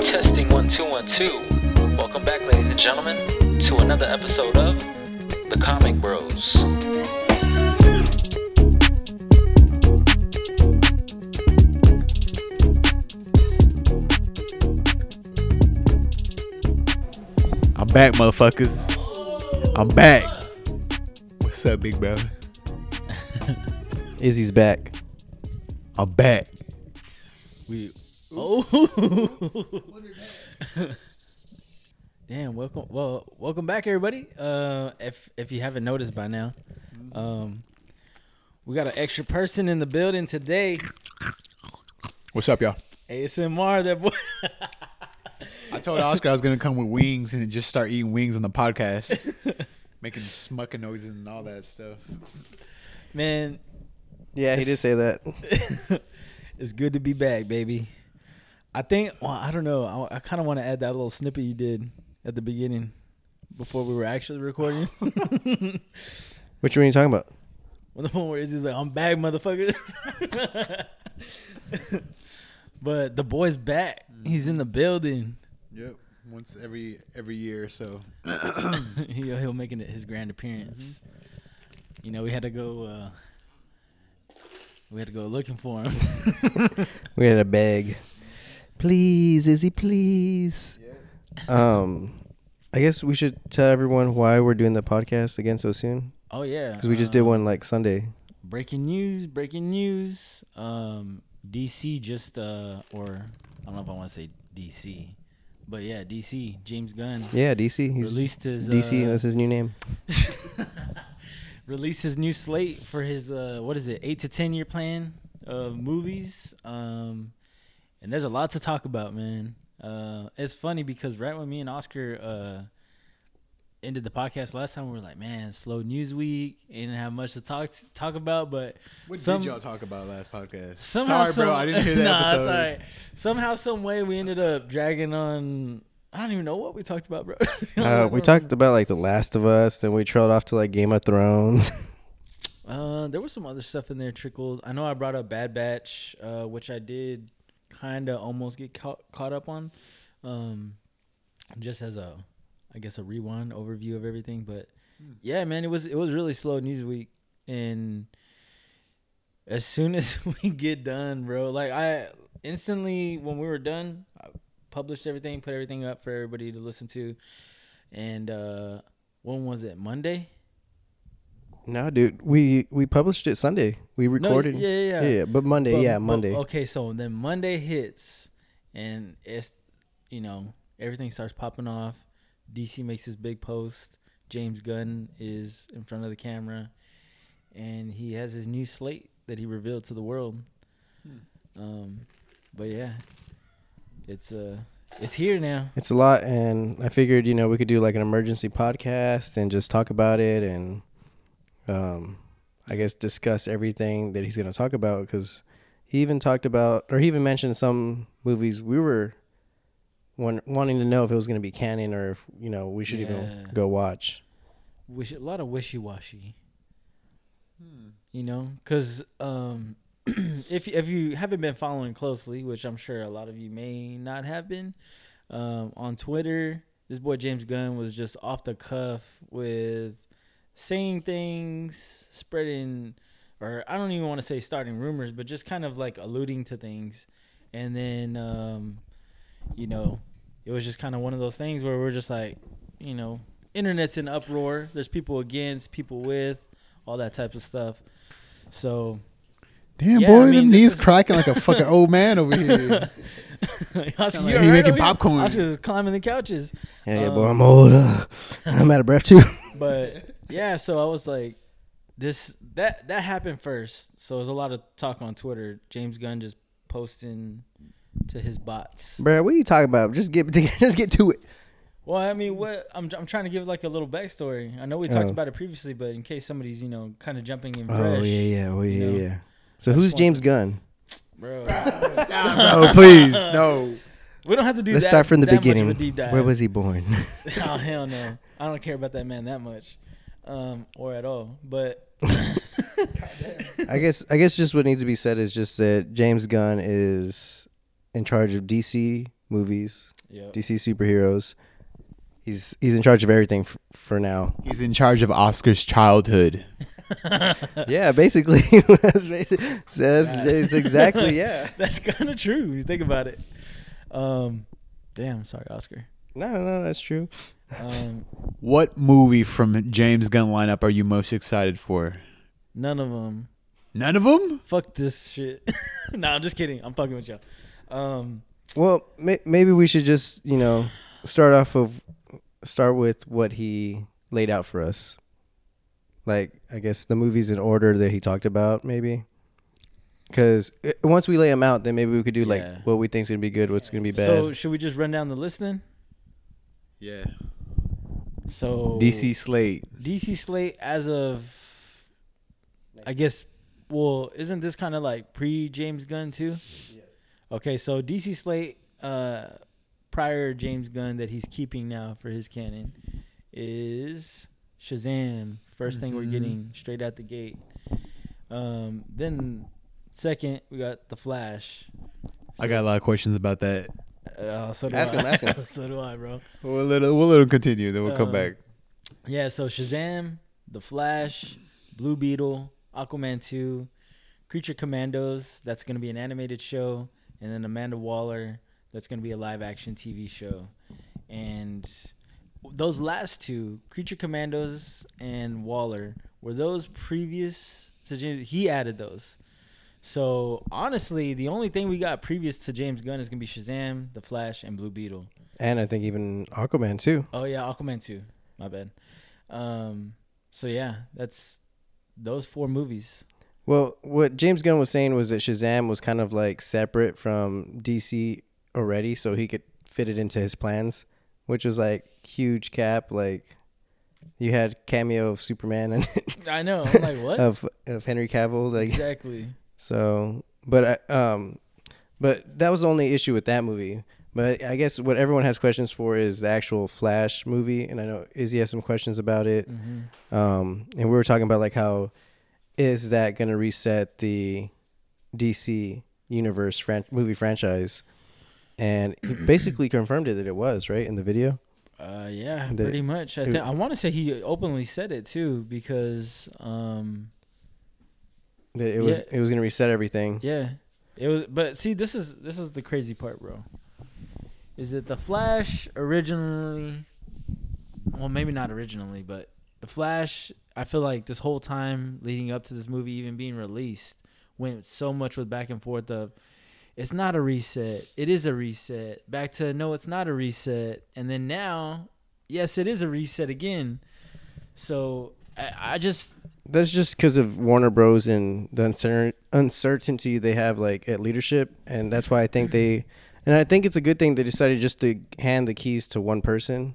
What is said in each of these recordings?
Testing one two one two. Welcome back, ladies and gentlemen, to another episode of The Comic Bros. I'm back, motherfuckers. I'm back. What's up, big brother? Izzy's back. I'm back. We oh. Damn welcome well welcome back everybody. Uh if if you haven't noticed by now um we got an extra person in the building today. What's up, y'all? ASMR that boy. I told Oscar I was gonna come with wings and just start eating wings on the podcast, making smucking noises and all that stuff. man Yeah, he did say that. it's good to be back baby I think well I don't know I, I kind of want to add that little snippet you did at the beginning before we were actually recording Which one are you talking about? When the one where Izzy's like, I'm back, motherfucker. but the boy's back. He's in the building. Yep. Once every every year or so. he'll, he'll making it his grand appearance. You know, we had to go. Uh, we had to go looking for him. We had a beg. Please, Izzy, please. Yeah. Um, I guess we should tell everyone why we're doing the podcast again so soon. oh yeah, Because we just did um, one like Sunday. Breaking news! Breaking news! Um, DC just uh, or I don't know if I want to say DC, but yeah, DC. James Gunn Yeah, DC. He's released his DC. uh, that's his new name. released his new slate for his uh what is it eight to ten year plan of movies um and there's a lot to talk about man uh it's funny because right when me and oscar uh ended the podcast last time we were like man slow news week didn't have much to talk talk about but What Some- did y'all talk about last podcast? somehow Sorry, bro. I didn't hear that nah, episode. it's all right. somehow some way we ended up dragging on i don't even know what we talked about bro Uh, we talked about like The Last of Us, then we trailed off to like Game of Thrones. Uh, there was some other stuff in there trickled. I know I brought up Bad Batch, uh, which I did kind of almost get caught caught up on, um, just as a, I guess a rewind overview of everything. But yeah, man, it was it was really slow news week, and as soon as we get done, bro, like I instantly when we were done, I published everything, put everything up for everybody to listen to, and uh, when was it? Monday. No, dude, we we published it Sunday. We No, recorded. yeah, yeah, yeah. yeah, but Monday, But- yeah, but- Monday. okay, so then Monday hits, and it's you know everything starts popping off. DC makes his big post. James Gunn is in front of the camera, and he has his new slate that he revealed to the world. Hmm. Um, but yeah, it's uh, it's here now. It's a lot, and I figured you know we could do like an emergency podcast and just talk about it, and um, I guess discuss everything that he's gonna talk about because he even talked about, or he even mentioned some movies we were want, wanting to know if it was gonna be canon or if you know we should Yeah. even go watch. Wish a lot of wishy washy. Hmm. you know because um if if you haven't been following closely which i'm sure a lot of you may not have been um on twitter this boy james gunn was just off the cuff with saying things spreading or i don't even want to say starting rumors but just kind of like alluding to things and then um you know it was just kind of one of those things where we're just like you know internet's in uproar there's people against people with all that type of stuff. So Damn, Yeah, boy, I mean, them knees is- cracking like a fucking old man over here. Oscar, like you he alright making over here? popcorn. Oscar was climbing the couches. Yeah, yeah, Um, boy, I'm old. Uh, I'm out of breath too. But yeah, so I was like, this that that happened first. So there's a lot of talk on Twitter. James Gunn just posting to his bots. Bro, what are you talking about? Just get just get to it. Well, I mean, what I'm I'm trying to give like a little backstory. I know we talked Oh. about it previously, but in case somebody's you know kind of jumping in oh, fresh, Oh yeah, yeah, oh you yeah, know. yeah. So who's James Gunn? bro. no, oh, please, no. we don't have to do. That. Let's that, start from the that much of a beginning. Where was he born? oh hell no! I don't care about that man that much, um, or at all. But I guess I guess just what needs to be said is just that James Gunn is in charge of DC movies, Yep. DC superheroes. He's he's in charge of everything f- for now. He's in charge of Oscar's childhood. yeah, basically, that's, basi- that's, that's exactly yeah. That's kind of true. when You think about it. Um, damn. Sorry, Oscar. No, no, that's true. Um, What movie from James Gunn lineup are you most excited for? none of them. None of them. Fuck this shit. no, I'm just kidding. I'm fucking with y'all. Um, Well, may- maybe we should just you know start off of start with what he laid out for us. Like I guess the movies in order that he talked about, maybe. Because once we lay them out, then maybe we could do like Yeah. what we think's gonna be good, what's gonna be bad. so should we just run down the list then? Yeah. So DC Slate. DC slate as of, I guess. Well, isn't this kind of like pre James Gunn too? Yes. Okay, so DC slate, uh, prior James Gunn that he's keeping now for his canon, is Shazam. 1st thing we're Mhm. getting straight out the gate. Um, then second we got the Flash. I got a lot of questions about that. Uh, so do Ask I. him, ask him. so do I, bro. We'll let it, we'll let him continue. Then we'll come Um, back. Yeah, so Shazam, The Flash, Blue Beetle, Aquaman 2, Creature Commandos, that's going to be an animated show, and then Amanda Waller, that's going to be a live action TV show. And those last two, Creature Commandos and Waller, were those previous to He added those. So honestly, the only thing we got previous to James Gunn is gonna be Shazam, The Flash, and Blue Beetle. and I think even Aquaman too. Oh yeah, Aquaman too. My bad. Um. So yeah, that's those four movies. Well, what James Gunn was saying was that Shazam was kind of like separate from DC already, so he could fit it into his plans, which was like huge cap. Like you had cameo of Superman and I know. I'm like what? of of Henry Cavill. Like exactly. So, but I, um, but that was the only issue with that movie. But I guess what everyone has questions for is the actual Flash movie, and I know Izzy has some questions about it. hmm Um, and we were talking about like how is that going to reset the DC universe fran- movie franchise? And he basically confirmed it that it was right in the video. Uh, yeah, The- pretty much. I think I want to say he openly said it too because um That it was Yeah. it was going to reset everything. yeah it was. But see, this is this is the crazy part, bro. Is that the Flash originally? Well, maybe not originally, but the Flash. I feel like this whole time leading up to this movie even being released went so much with back and forth of it's not a reset. It is a reset. Back to no, it's not a reset. And then now, yes, it is a reset again. So I, I just That's just because of Warner Bros. and the uncer- uncertainty they have like at leadership, and that's why I think they, and I think it's a good thing they decided just to hand the keys to one person,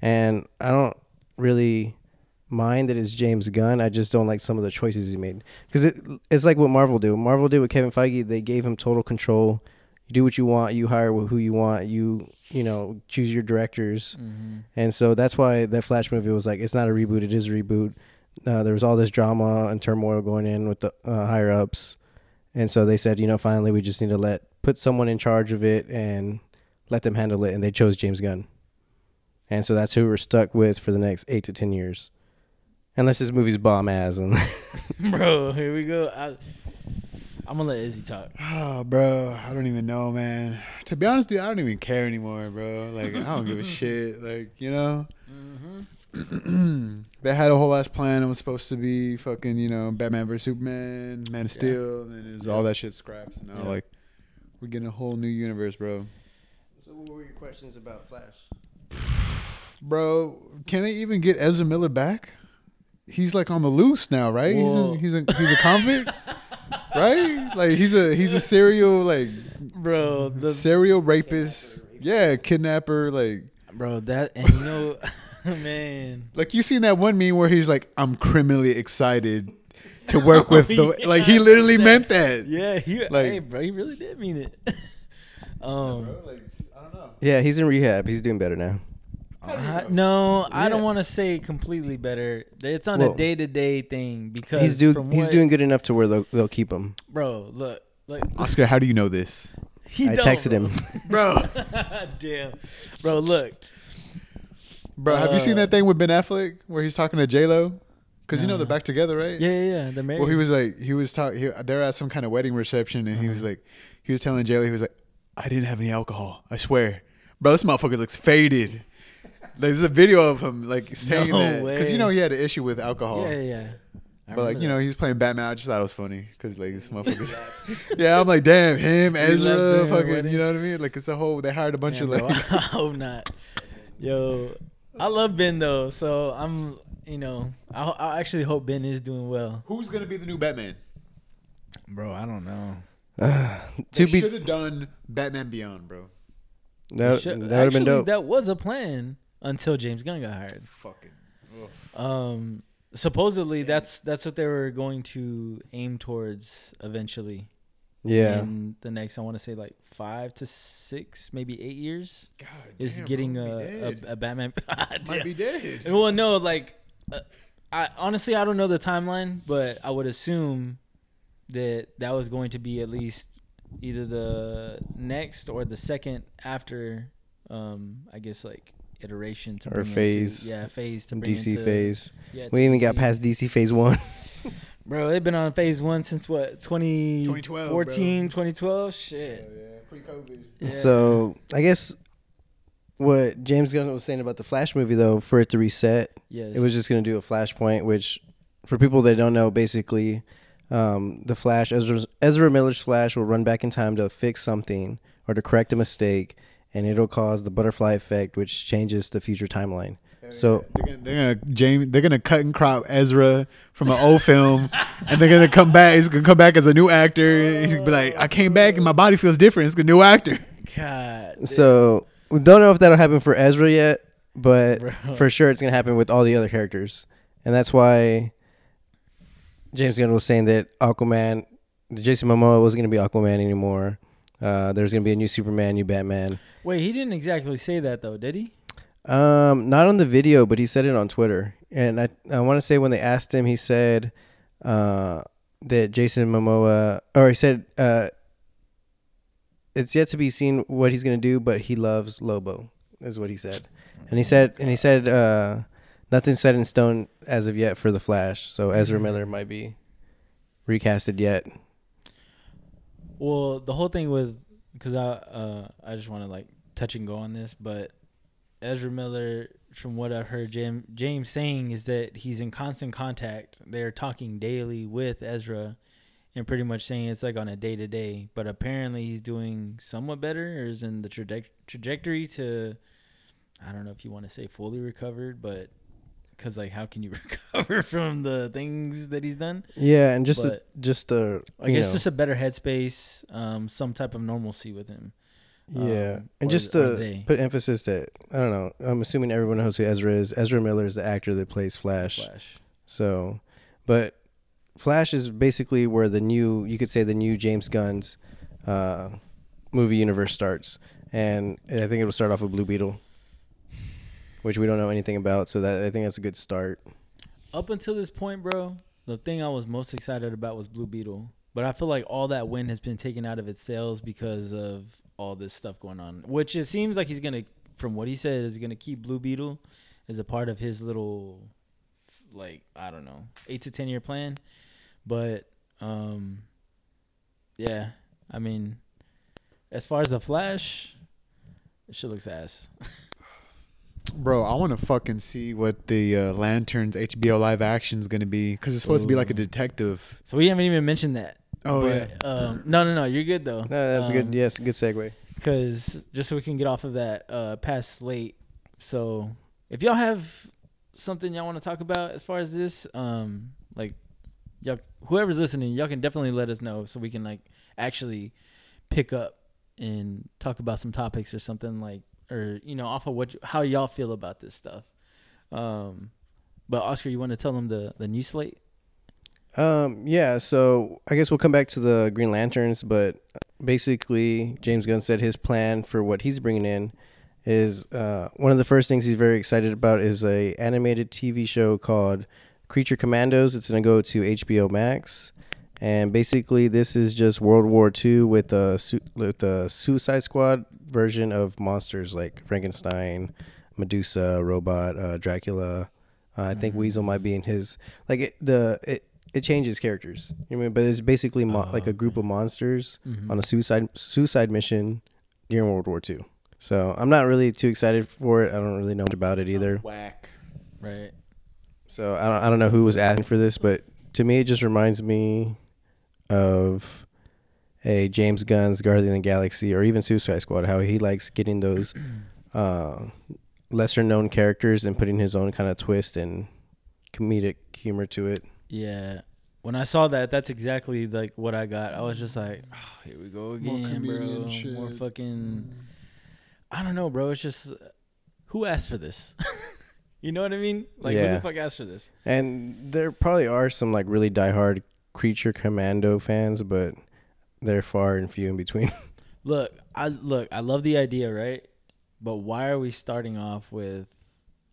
and I don't really mind that it's James Gunn. I just don't like some of the choices he made because it, it's like what Marvel did. Marvel did with Kevin Feige. They gave him total control. You do what you want. You hire who you want. You you know choose your directors. Mm-hmm. And so that's why that Flash movie was like, it's not a reboot, it is a reboot. Uh, there was all this drama and turmoil going in with the uh, higher ups. And so they said, you know, finally we just need to let, put someone in charge of it and let them handle it. And they chose James Gunn. And so that's who we're stuck with for the next eight to 10 years. Unless this movie's bomb ass. And bro, here we go. I, I'm gonna let Izzy talk. Oh, bro, I don't even know, man. To be honest, dude, I don't even care anymore, bro. Like, I don't give a shit. Like, you know, they had a whole ass plan. It was supposed to be fucking, you know, Batman vs Superman, Man of Steel, and it was all that shit scraps. Now, Yeah. like, we're getting a whole new universe, bro. so what were your questions about Flash? Bro, can they even get Ezra Miller back? He's like on the loose now, right? Well- he's a, he's a he's a convict, right? Like he's a he's a serial like bro. The serial rapist. Yeah, kidnapper. Like bro that and you know, man. like you seen that one meme where he's like, I'm criminally excited to work with the Yeah, like he literally that- meant that. Yeah, he. Like- hey, bro, he really did mean it. um, like I don't know. Yeah, he's in rehab. He's doing better now. I- no, I don't want to say completely better. It's on Well, a day to day thing because He's, do, from he's what- doing good enough to where they'll, they'll keep him. Bro, look, look. Oscar, how do you know this? He I texted bro. him. bro. Damn, bro. Look, Bro, have you seen Uh, that thing with Ben Affleck where he's talking to J Lo? Because you know they're back together, right? yeah, yeah, yeah. They're married. Well, he was like, he was talking. They're at some kind of wedding reception, and he was like, he was telling J Lo, he was like, I didn't have any alcohol. I swear, bro. This motherfucker looks faded. Like, there's a video of him like saying No that because way. you know he had an issue with alcohol. yeah, yeah. yeah. I But like remember you know, he was playing Batman. I just thought it was funny because like this motherfucker. yeah, I'm like, damn him, Ezra, fucking. wedding. You know what I mean? Like it's a whole. They hired a bunch of like. I hope not. Yo, I love Ben though, so I'm, you know, I, I actually hope Ben is doing well. Who's gonna be the new Batman? Bro, I don't know. to They be should have done Batman Beyond, bro. that, Should- that would have been actually, dope. That was a plan until James Gunn got hired. Fucking. Um, supposedly that's that's what they were going to aim towards eventually. Yeah, In the next, I want to say like five to six, maybe eight years, God, is damn, getting a, a a Batman. might be dead. Well, no, like, uh, I honestly I don't know the timeline, but I would assume that that was going to be at least either the next or the second after, um, I guess like iteration to Or bring into- phase. yeah, phase to bring DC into- phase. Yeah, We to even got past DC phase one. Bro, they've been on phase one since what 20, 2012, 14, 2012? Shit. yeah, pre-COVID. Yeah. So I guess what James Gunn was saying about the Flash movie, though, for it to reset, Yes. it was just going to do a Flashpoint, which for people that don't know, basically, um, the Flash, Ezra, Ezra Miller's Flash will run back in time to fix something or to correct a mistake, and it'll cause the butterfly effect, which changes the future timeline. So They're gonna, they're gonna James. They're gonna cut and crop Ezra from an old film, and they're gonna come back. He's gonna come back as a new actor. He's gonna be like, I came back and my body feels different. It's a new actor. God. damn. So we don't know if that'll happen for Ezra yet, but Bro. for sure it's gonna happen with all the other characters, and that's why James Gunn was saying that Aquaman, Jason Momoa wasn't gonna be Aquaman anymore. Uh, there's gonna be a new Superman, new Batman. Wait, he didn't exactly say that though, did he? Um, not on the video, but he said it on Twitter, and I I want to say when they asked him, he said uh, that Jason Momoa, or he said uh, it's yet to be seen what he's gonna do, but he loves Lobo, is what he said, and he said and he said uh, nothing's set in stone as of yet for the Flash, so Ezra Miller might be recasted yet. Well, the whole thing with because I uh I just want to like touch and go on this, but Ezra Miller, from what I've heard James James saying, is that he's in constant contact. They're talking daily with Ezra, and pretty much saying it's like on a day to day. But apparently he's doing somewhat better, or is in the traje- trajectory to. I don't know if you want to say fully recovered, but because like how can you recover from the things that he's done? Yeah, and just But- just the I guess know, just a better headspace, um, some type of normalcy with him. Yeah, Um, and just or to put emphasis that I don't know. I'm assuming everyone knows who Ezra is. Ezra Miller is the actor that plays Flash. Flash. So, but Flash is basically where the new, you could say, the new James Gunn's uh, movie universe starts, and I think it will start off with Blue Beetle, which we don't know anything about. So that I think that's a good start. Up until this point, bro, the thing I was most excited about was Blue Beetle. But I feel like all that win has been taken out of its sales because of all this stuff going on. Which it seems like he's gonna, from what he said, is gonna keep Blue Beetle as a part of his little, like I don't know, eight to ten year plan. But um, yeah, I mean, as far as the Flash, it shit looks ass. Bro, I want to fucking see what the uh, Lanterns HBO live action is gonna be because it's supposed to be like a detective. So we haven't even mentioned that. Oh But, Um, no, no, no. You're good though. No, that's a Um, good. Yes, good segue. Because just so we can get off of that uh, past slate. So if y'all have something y'all want to talk about as far as this, um, like y'all, whoever's listening, y'all can definitely let us know so we can like actually pick up and talk about some topics or something like, or you know, off of what how y'all feel about this stuff. Um, but Oscar, you want to tell them the the new slate? Um, yeah, so I guess we'll come back to the Green Lanterns, but basically, James Gunn said his plan for what he's bringing in is uh, one of the first things he's very excited about is a animated TV show called Creature Commandos. It's gonna go to HBO Max, and basically this is just World War II with a su- with a Suicide Squad version of monsters like Frankenstein, Medusa, Robot, uh, Dracula. Uh, I think Mhm. Weasel might be in his like it, the it it changes characters. You know what I mean, but it's basically mo- Oh, like a group okay. of monsters Mhm. on a suicide suicide mission during World War II. So I'm not really too excited for it. I don't really know much about it either. Whack. right. So I don't I don't know who was asking for this, but to me it just reminds me of a James Gunn's Guardian of the Galaxy or even Suicide Squad. How he likes getting those uh, lesser known characters and putting his own kind of twist and comedic humor to it. Yeah. When I saw that, that's exactly like what I got. I was just like, oh, here we go again, comedian bro. shit. More fucking. I don't know, bro. It's just who asked for this? you know what I mean? Like, who the fuck asked for this? And there probably are some like really diehard Creature Commando fans, but they're far and few in between. Look, I look. I love the idea, right? But why are we starting off with?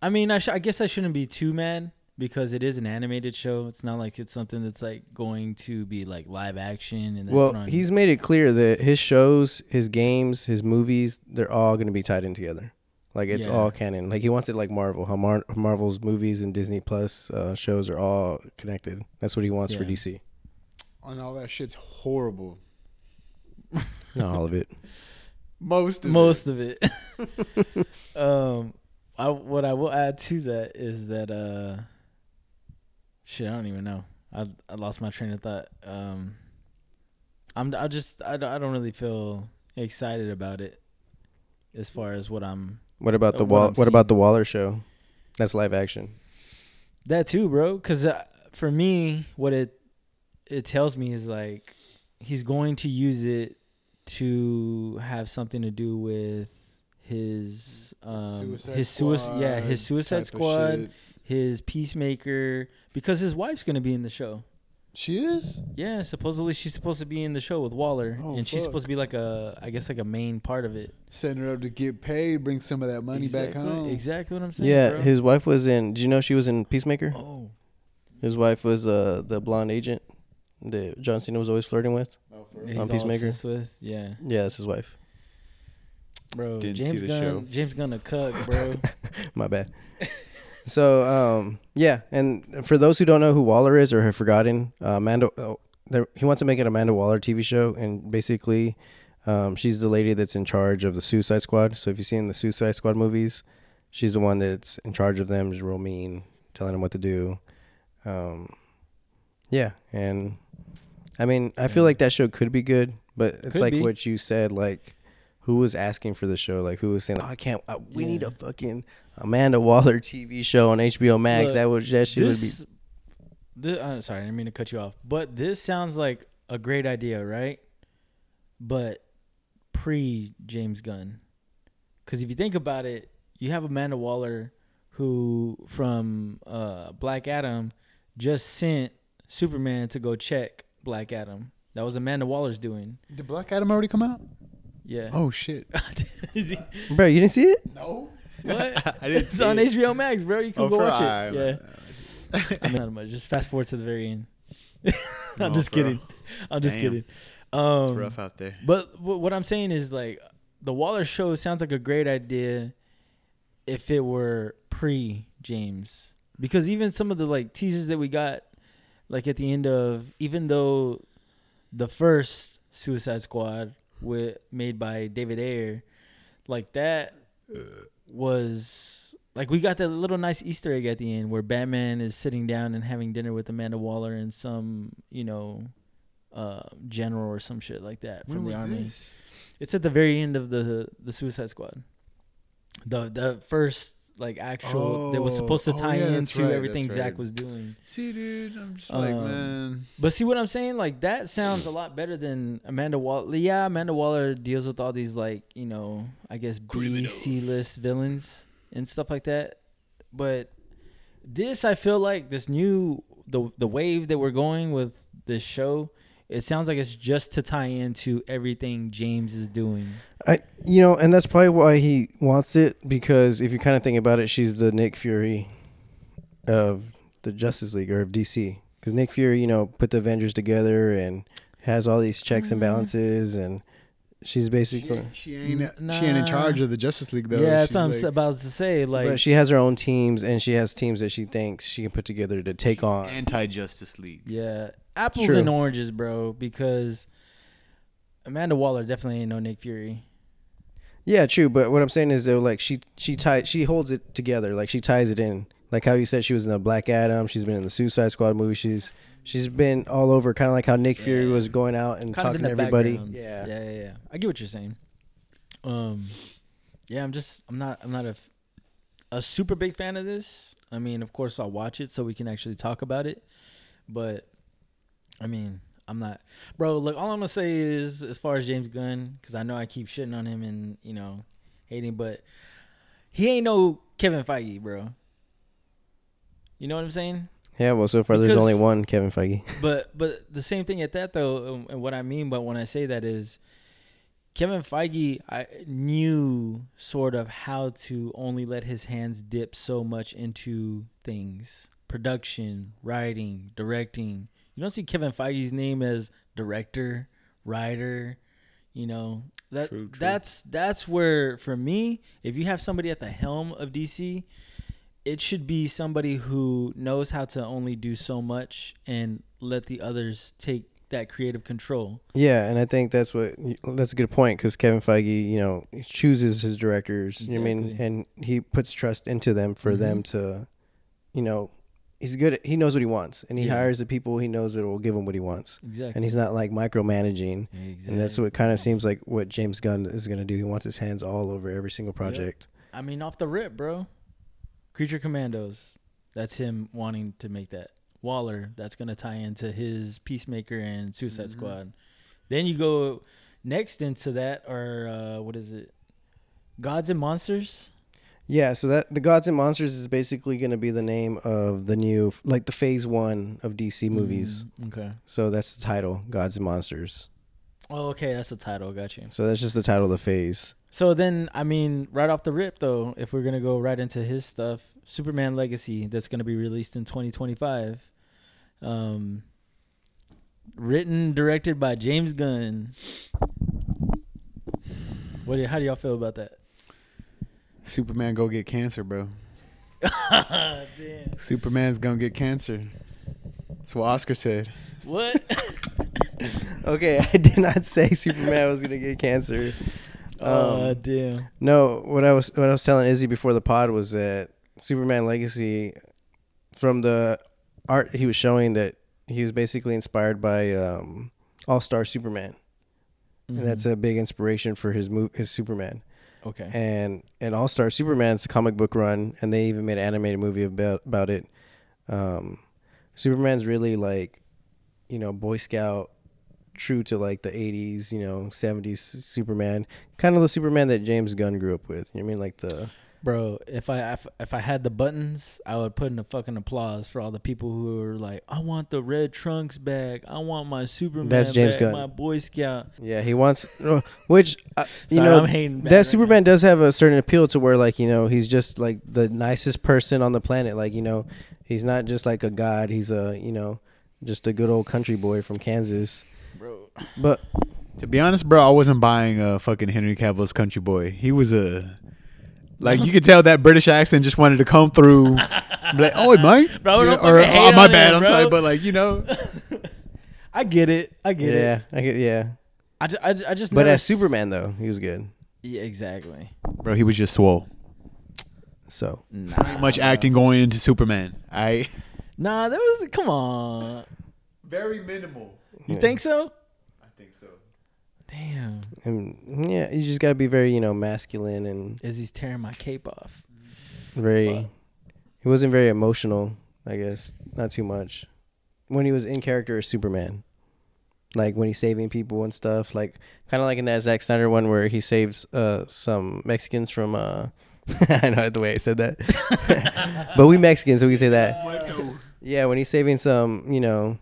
I mean, I, sh- I guess I shouldn't be too mad because it is an animated show. It's not like it's something that's like going to be like live action and well, throwing- he's made it clear that his shows, his games, his movies, they're all going to be tied in together. Like it's Yeah. all canon. Like he wants it like Marvel. How Mar- Marvel's movies and Disney Plus uh, shows are all connected. That's what he wants for DC. And all that shit's horrible. Not all of it. Most of most of it. um, I what I will add to that is that uh, shit, I don't even know. I I lost my train of thought. Um, I'm I just I, don't- I don't really feel excited about it as far as what I'm What about Uh, the what Wall? I'm What about the Waller show? That's live action. That too, bro. Because uh, for me, what it it tells me is like he's going to use it to have something to do with his um Suicide his suicide yeah his Suicide Squad shit. His Peacemaker because his wife's gonna be in the show. She is. Yeah, supposedly she's supposed to be in the show with Waller, Oh, and she's supposed to be like a I guess like a main part of it. Setting her up to get paid, bring some of that money exactly, back home. Exactly what I'm saying. Yeah, bro. his wife was in. Do you know she was in Peacemaker? oh His wife was uh the blonde agent that John Cena was always flirting with. he's On all Peacemaker? with yeah. Yeah, that's his wife. Bro, Didn't see James the Gunn, show. James Gunn a cuck, bro. My bad. so um yeah, and for those who don't know who Waller is or have forgotten, uh, Amanda, oh, there, he wants to make it Amanda Waller TV show, and basically, um, she's the lady that's in charge of the Suicide Squad. So if you've seen the Suicide Squad movies, she's the one that's in charge of them, just real mean, telling them what to do. Um, yeah, and I mean, I feel like that show could be good, but it's Could like be. what you said, like. Who was asking for the show? Like, who was saying, "Oh, I can't. Uh, we need a fucking Amanda Waller TV show on HBO Max. Look, that would that shit would be this, I'm sorry, I didn't mean to cut you off, but this sounds like a great idea, right? But pre James Gunn, because if you think about it, you have Amanda Waller, who from uh, Black Adam just sent Superman to go check Black Adam. That was Amanda Waller's doing. Did Black Adam already come out? Yeah. Oh shit. Is he- bro. You didn't see it? No. what? I didn't it's see on it. HBO Max, bro. You can Oh, go watch alright, it. Yeah. I mean, not much. Just fast forward to the very end. I'm No, just bro. kidding. I'm just Damn. kidding. It's Um, rough out there. but wh- what I'm saying is like the Waller show sounds like a great idea if it were pre James, because even some of the like teasers that we got, like at the end of, even though the first Suicide Squad with made by David Ayer, like that was like we got that little nice Easter egg at the end where Batman is sitting down and having dinner with Amanda Waller and some you know uh general or some shit like that from When the was army. this? It's at the very end of the the Suicide Squad. The the first like actual that was Oh, supposed to oh, tie yeah, into right, everything Zack right. was doing. See, dude, I'm just like, Um, man. But see what I'm saying? Like that sounds a lot better than Amanda Waller. Yeah, Amanda Waller deals with all these like you know I guess B C list villains and stuff like that. But this I feel like this new the the wave that we're going with this show. It sounds like it's just to tie into everything James is doing. I you know, and that's probably why he wants it because if you kind of think about it, she's the Nick Fury of the Justice League or of DC. because Nick Fury, you know, put the Avengers together and has all these checks and mm-hmm. balances, and she's basically, She ain't N- she ain't in charge of the Justice League though. yeah, that's She's what I'm like- about to say. Like, but she has her own teams, and she has teams that she thinks she can put together to take on. anti Justice League. yeah, apples True. and oranges, bro. Because Amanda Waller definitely ain't no Nick Fury. Yeah, true. But what I'm saying is though, like she she ties she holds it together. Like she ties it in. Like how you said she was in the Black Adam. She's been in the Suicide Squad movie. She's she's been all over. Kind of like how Nick Fury Yeah. was going out and kind talking to everybody. Yeah. yeah, yeah, yeah. I get what you're saying. Um, yeah, I'm just, I'm not, I'm not a a super big fan of this. I mean, of course, I'll watch it so we can actually talk about it. But, I mean, I'm not, bro. Look, all I'm gonna say is, as far as James Gunn, because I know I keep shitting on him and you know, hating, but he ain't no Kevin Feige, bro. You know what I'm saying? Yeah. Well, so far there's only one Kevin Feige. but but the same thing at that though, and what I mean by when I say that is Kevin Feige I knew sort of how to only let his hands dip so much into things, production, writing, directing. You don't see Kevin Feige's name as director, writer, you know. That True, true. that's that's where for me, if you have somebody at the helm of DC, it should be somebody who knows how to only do so much and let the others take that creative control. Yeah, and I think that's what that's a good point because Kevin Feige, you know, chooses his directors. You know I mean, and he puts trust into them for mm-hmm. them to, you know, he's good. At, he knows what he wants, and he Yeah. hires the people he knows that will give him what he wants. Exactly. And he's not like micromanaging. exactly. And that's what kind of seems like what James Gunn is going to do. He wants his hands all over every single project. I mean, off the rip, bro. Creature Commandos. That's him wanting to make that. Waller. That's gonna tie into his Peacemaker and Suicide Mm-hmm. Squad. Then you go next into that, or uh, what is it? Gods and Monsters. Yeah, so that the Gods and Monsters is basically going to be the name of the new, like the Phase One of DC movies. Mm, okay. So that's the title, Gods and Monsters. Oh, okay. That's the title. Got you. So that's just the title of the phase. So then, I mean, right off the rip, though, if we're gonna go right into his stuff, Superman Legacy, that's gonna be released in 2025, um, written directed by James Gunn. What? do- How do y'all feel about that? Superman go get cancer, bro. Damn. Superman's gonna get cancer. That's what Oscar said. What? Okay, I did not say Superman was gonna get cancer. Oh Um, damn. no, what I was what I was telling Izzy before the pod was that Superman Legacy, from the art he was showing, that he was basically inspired by um, All Star Superman, and that's Mhm. a big inspiration for his move his Superman. Okay. and and All Star Superman's a comic book run, and they even made an animated movie about about it. Um, Superman's really like, you know, Boy Scout, true to like the '80s, you know, '70s Superman, kind of the Superman that James Gunn grew up with. You know I mean, like the Bro, if I if, if I had the buttons, I would put in a fucking applause for all the people who are like, "I want the red trunks back. I want my Superman That's James back, Gunn. my Boy Scout." yeah he wants, which uh, you Sorry, know. I'm that right Superman does have a certain appeal to where like you know he's just like the nicest person on the planet like you know he's not just like a god he's a you know just a good old country boy from Kansas bro. but To be honest, bro, I wasn't buying a fucking Henry Cavill's country boy. He was a like you could tell that British accent just wanted to come through. Like, oh, mate, Bro, You don't or fucking oh, hate oh, my on bad, him, I'm bro. sorry, but like you know, I get it. I get it. yeah. I get yeah I, ju- I, ju- I just. but never as s- Superman though he was good Yeah, exactly. bro, he was just swole. so Nah, Much acting going into Superman. I Nah, there was. Come on. very minimal. You Yeah. think so? I think so. Damn. and yeah you just gotta be very you know masculine and As he's tearing my cape off. very Fuck. he wasn't very emotional I guess not too much when he was in character as Superman like when he's saving people and stuff like kind of like in that Zack Snyder one where he saves uh some Mexicans from uh I know the way I said that but we Mexicans so we can say that yeah when he's saving some you know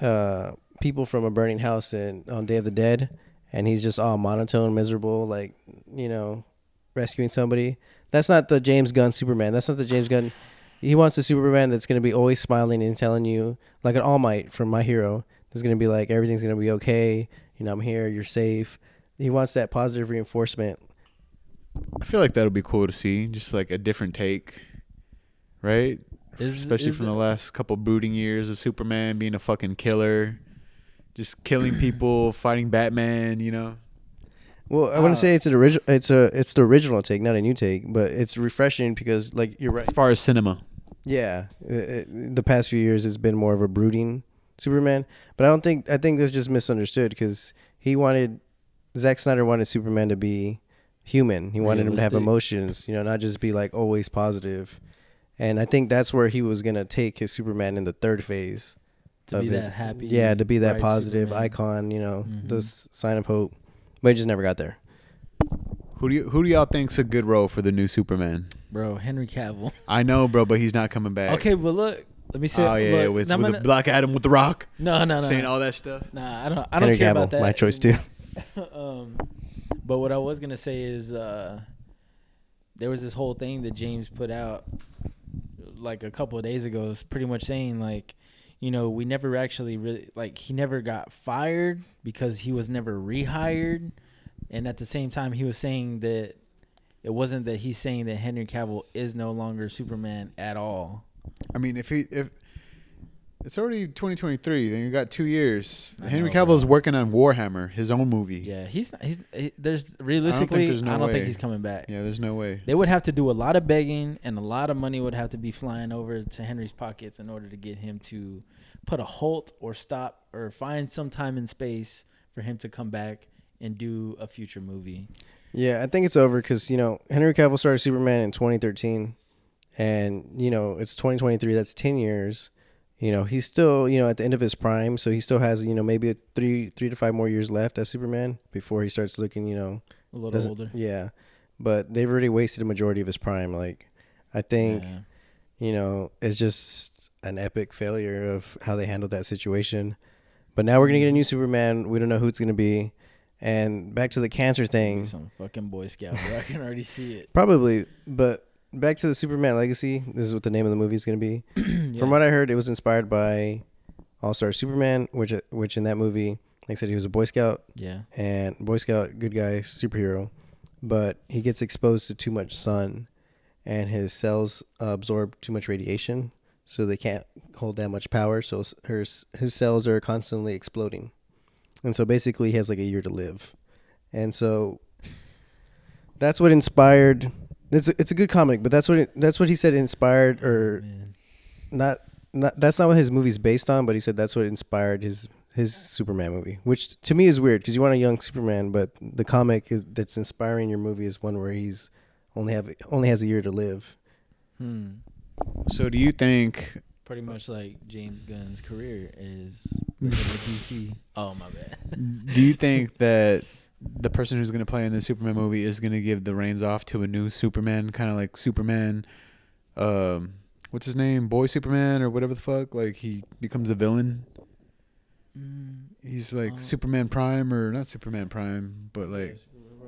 uh people from a burning house in, on Day of the Dead and he's just all monotone miserable like you know rescuing somebody that's not the James Gunn Superman that's not the James Gunn he wants a Superman that's gonna be always smiling and telling you like an All Might from My Hero. That's gonna be like everything's gonna be okay. You know, I'm here. You're safe. He wants that positive reinforcement. I feel like that'll be cool to see, just like a different take, right? Is- Especially is from the- the last couple brooding years of Superman being a fucking killer, just killing people, fighting Batman. You know, Well, I want Uh, to say it's an original. It's a it's the original take, not a new take, but it's refreshing because like you're right. as far as cinema, Yeah, it, it- the past few years it's been more of a brooding Superman, but I don't think I think that's just misunderstood because he wanted Zack Snyder wanted Superman to be human. He wanted him to have emotions, you know, not just be like always positive. And I think that's where he was gonna take his Superman in the third phase. To be his- that happy. Yeah, to be that positive Superman. icon, you know, the Mhm. s- sign of hope. But he just never got there. who do you who do y'all think's a good role for the new Superman? bro. Henry Cavill. I know, bro, but he's not coming back. Okay, but look, let me say. oh yeah, look, with, I'm with gonna- the Black Adam with the Rock, no, no, no, saying no. all that stuff. Nah, I don't. I don't Henry care Cavill, about that. my choice too. um, but what I was gonna say is, uh, there was this whole thing that James put out like a couple of days ago. It's pretty much saying like, you know, we never actually really like he never got fired because he was never rehired, and at the same time he was saying that it wasn't that he's saying that Henry Cavill is no longer Superman at all. I mean, if he if it's already 2023, then you got two years. I Henry know, Cavill's bro. working on Warhammer, his own movie. Yeah, he's not, he's he, there's realistically there's no I don't think he's coming back. Yeah, there's no way. They would have to do a lot of begging, and a lot of money would have to be flying over to Henry's pockets in order to get him to put a halt or stop or find some time and space for him to come back and do a future movie. Yeah, I think it's over because you know Henry Cavill started Superman in 2013, and you know it's 2023. That's 10 years. You know he's still you know at the end of his prime, so he still has you know maybe a three three to five more years left as Superman before he starts looking you know A little older. Yeah, but they've already wasted a majority of his prime. Like I think Yeah. you know it's just an epic failure of how they handled that situation. But now we're gonna get a new mm. Superman. We don't know who it's gonna be. And back to the cancer thing. Some fucking Boy Scout, bro. I can already see it. Probably, but back to the Superman Legacy. This is what the name of the movie is going to be. Yeah. From what I heard, it was inspired by All Star Superman, which uh, which in that movie, like I said, he was a Boy Scout yeah. and Boy Scout, good guy, superhero, but he gets exposed to too much sun, and his cells absorb too much radiation, so they can't hold that much power. So s- his his cells are constantly exploding, and so basically he has like a year to live, and so that's what inspired. It's a, it's a good comic, but that's what it, that's what he said inspired or Man. not not that's not what his movie's based on, but he said that's what inspired his his Superman movie, which to me is weird because you want a young Superman, but the comic is, that's inspiring your movie is one where he's only have only has a year to live. Hmm. So do you think? Pretty much like James Gunn's career is the DC. Oh my bad. Do you think that the person who's going to play in the Superman movie is going to give the reins off to a new Superman, kind of like Superman? Um, what's his name? Boy Superman or whatever the fuck? Like he becomes a villain. Mm, He's like Oh. Superman Prime or not Superman Prime, but like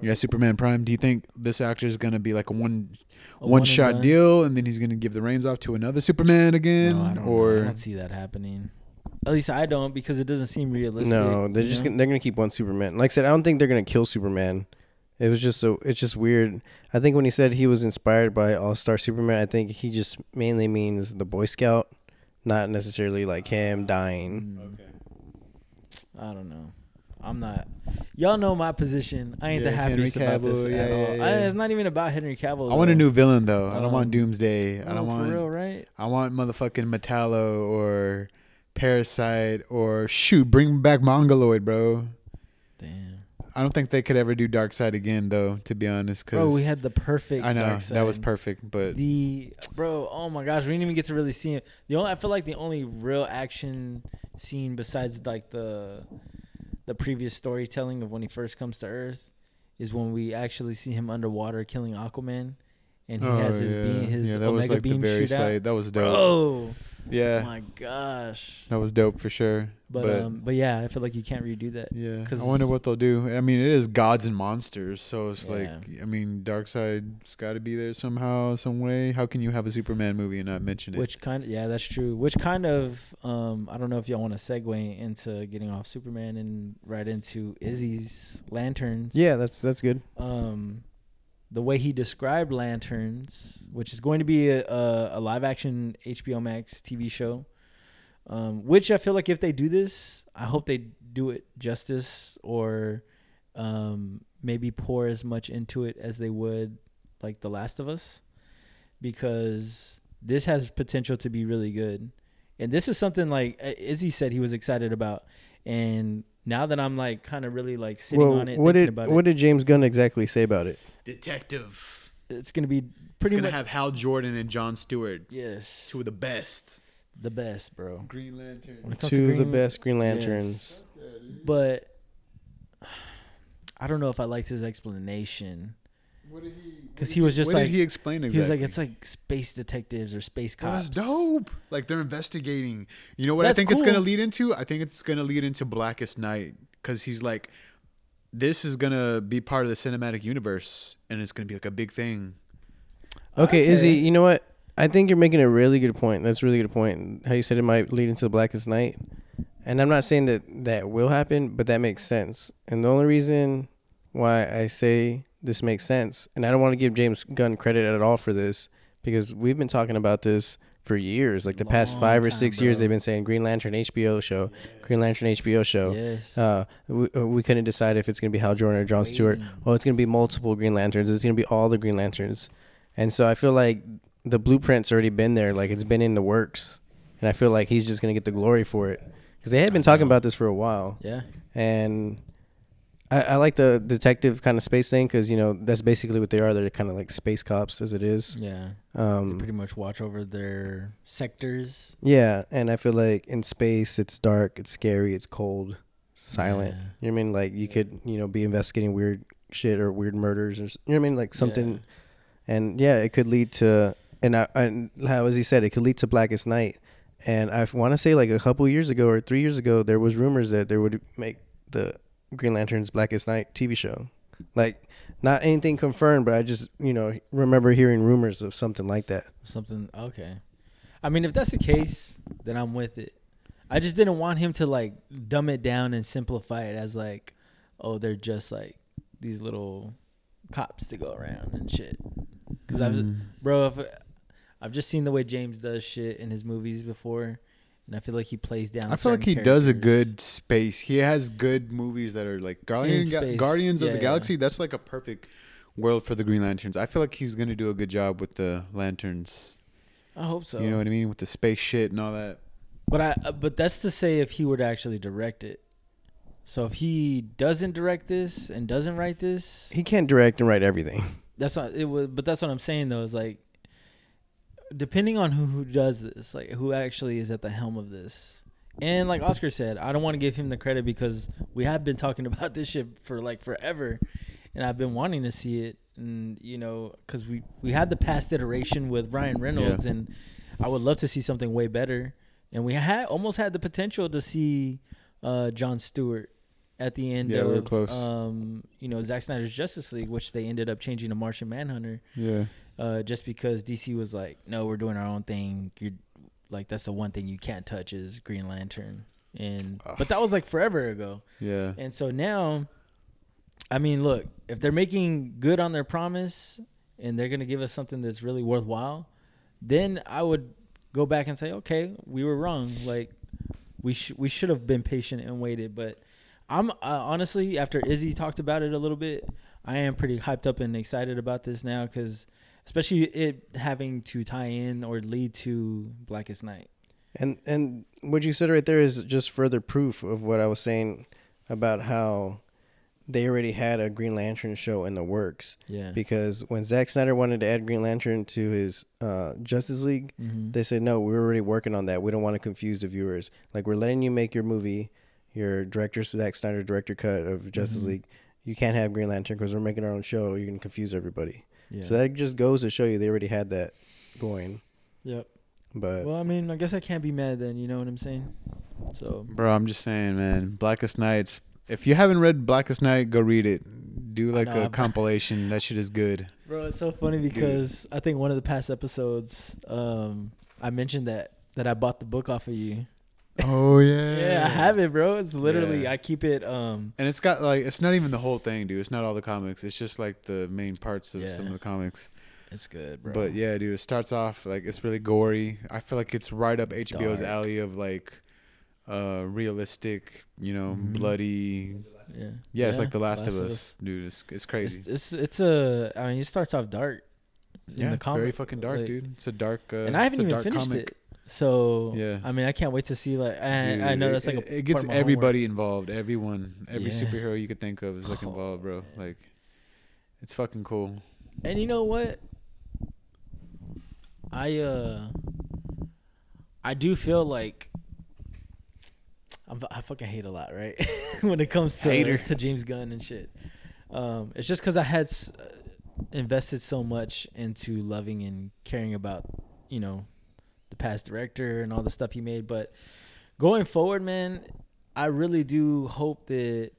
yeah, Superman Prime. Do you think this actor is going to be like a one a one shot done? deal, and then he's going to give the reins off to another Superman again, No, I don't, I or don't see that happening. At least I don't because it doesn't seem realistic. no, they're just know? gonna, they're gonna keep one Superman. Like I said, I don't think they're gonna kill Superman. It was just so it's just weird. I think when he said he was inspired by All Star Superman, I think he just mainly means the Boy Scout, not necessarily like him dying. Mm, I don't know. I'm not. Y'all know my position. I ain't the Yeah, Henry happiest about this Cavill, at yeah, all. yeah, I, it's not even about Henry Cavill. I want a new villain though. I don't Um, want Doomsday. I don't want. real, right? I want motherfucking Metallo or Parasite or shoot, bring back Mongoloid, bro. Damn, I don't think they could ever do Darkseid again, though. To be honest, because bro, we had the perfect. I know that was perfect, but The bro, oh my gosh, we didn't even get to really see it. The only I feel like the only real action scene besides like the the previous storytelling of when he first comes to Earth is when we actually see him underwater killing Aquaman, and he oh, has his yeah. beam, his yeah, that Omega was like the beam very shoot out. That was dope. Bro, Yeah, Oh My gosh. that was dope for sure. But, But, um, but yeah, I feel like you can't redo that. yeah, 'cause- I wonder what they'll do. I mean, it is gods and monsters, so it's Yeah. like, I mean, Darkseid's got to be there somehow, some way. How can you have a Superman movie and not mention it? Which kind of yeah, that's true. Which kind of um, I don't know if y'all want to segue into getting off Superman and right into Izzy's lanterns. Yeah, that's that's good. Um, the way he described lanterns, which is going to be a, a, a live action HBO Max TV show. Um, which I feel like if they do this, I hope they do it justice or um, maybe pour as much into it as they would like The Last of Us because this has potential to be really good. And this is something like uh, Izzy said he was excited about. And now that I'm like kind of really like sitting well, on it, what thinking did about what it, did James Gunn exactly say about it? Detective. it's going to be pretty it's gonna much have Hal Jordan and John Stewart, yes, two of the best. the best, bro. Green Lantern. When it comes Two to of the best Green Lanterns. But I don't know if I liked his explanation What did he? because he was just what like did he explain exactly? he was like it's like space detectives or space cops. that's dope. Like they're investigating. You know what That's I think it's gonna lead into? I think it's gonna lead into Blackest Night because he's like, this is gonna be part of the cinematic universe, and it's gonna be like a big thing. Okay, Izzy, you know what? I think you're making a really good point. That's a really good point. How you said it might lead into the Blackest Night. And I'm not saying that that will happen, but that makes sense. And the only reason why I say this makes sense, and I don't want to give James Gunn credit at all for this, because we've been talking about this for years. Like the past Long five or time, six years, they've been saying Green Lantern HBO show, Green Lantern HBO show. Yes. Uh, we, uh, we couldn't decide if it's gonna be Hal Jordan or John Stewart. Waiting. Well, it's gonna be multiple Green Lanterns. It's gonna be all the Green Lanterns, and so I feel like the blueprint's already been there. Like it's been in the works, and I feel like he's just gonna get the glory for it because they had been talking about this for a while, yeah. and I, I like the detective kind of space thing because you know that's basically what they are. They're kind of like space cops as it is. Yeah. They Um, pretty much watch over their sectors. yeah, and I feel like in space it's dark, it's scary, it's cold, silent. Yeah. You know what I mean? Like you could, you know, be investigating weird shit or weird murders or you know what I mean? Like something Yeah. and yeah, it could lead to and I and how as he said, it could lead to Blackest Night. And I want to say like a couple years ago or 3 years ago there was rumors that there would make the Green Lantern's Blackest Night TV show. Like not anything confirmed, but I just, you know, remember hearing rumors of something like that. Something okay. I mean, if that's the case, then I'm with it. I just didn't want him to like dumb it down and simplify it as like, oh, they're just like these little cops to go around and shit. Because I've, Mm. bro, if, I've just seen the way James does shit in his movies before, and I feel like he plays down. I feel like he certain does a good space. He has good movies that are like Guardian, Ga- space. Guardians of the yeah. Galaxy. That's like a perfect world for the Green Lanterns. I feel like he's gonna do a good job with the lanterns. I hope so. You know what I mean with the space shit and all that. But I uh, but that's to say if he were to actually direct it. So if he doesn't direct this and doesn't write this, He can't direct and write everything. that's not it was but that's what I'm saying though is like depending on who who does this, like who actually is at the helm of this. And like Oscar said, I don't want to give him the credit because we have been talking about this shit for like forever and I've been wanting to see it and you know cuz we we had the past iteration with Ryan Reynolds Yeah. and I would love to see something way better. And we had almost had the potential to see uh, John Stewart at the end Yeah, of we were close. um you know Zack Snyder's Justice League, which they ended up changing to Martian Manhunter, Yeah. Uh, just because DC was like, no, we're doing our own thing. You're like that's the one thing you can't touch is Green Lantern, and Ugh. but that was like forever ago. Yeah. And so now, I mean, look, if they're making good on their promise and they're gonna give us something that's really worthwhile, then I would go back and say, okay, we were wrong. Like we sh- we should have been patient and waited. But I'm uh, honestly, after Izzy talked about it a little bit, I am pretty hyped up and excited about this now because, especially it having to tie in or lead to Blackest Night. And and what you said right there is just further proof of what I was saying about how they already had a Green Lantern show in the works. Yeah. Because when Zack Snyder wanted to add Green Lantern to his uh, Justice League, Mhm. they said no, we're already working on that. We don't want to confuse the viewers. Like we're letting you make your movie, your director Zack Snyder director cut of Justice Mhm. League. You can't have Green Lantern because we're making our own show. You're gonna confuse everybody. Yeah. So that just goes to show you they already had that going. yep. But Well, I mean, I guess I can't be mad then. You know what I'm saying? So Bro, I'm just saying, man. Blackest Nights. If you haven't read Blackest Night, go read it. Do like know, a I've- compilation. that shit is good. Bro, it's so funny because I think one of the past episodes, um, I mentioned that that I bought the book off of you. Oh yeah. Yeah, I have it, bro. It's literally Yeah. I keep it. Um, And it's got like it's not even the whole thing, dude. It's not all the comics. It's just like the main parts of Yeah. some of the comics. it's good, bro. But yeah, dude, it starts off like it's really gory. I feel like it's right up HBO's Dark. alley of like uh realistic, you know, Mhm. bloody. yeah, Yeah, it's like The Last, of Us, dude. It's it's crazy. It's, it's it's a. I mean, it starts off dark. in yeah, the it's very comic, fucking dark, like- dude. It's a dark. Uh, and I haven't it's a even dark finished comic. it. So Yeah. I mean, I can't wait to see. Like, I, Dude, I know it- that's like it, it gets my homework. everybody involved. Everyone, every Yeah. superhero you could think of is like Oh, involved, bro. man. Like, it's fucking cool. And you know what? I uh I do feel like I'm, I fucking hate a lot, right? when it comes to Hater. to James Gunn and shit. Um, it's just because I had s- uh, invested so much into loving and caring about, you know, the past director and all the stuff he made. But going forward, man, I really do hope that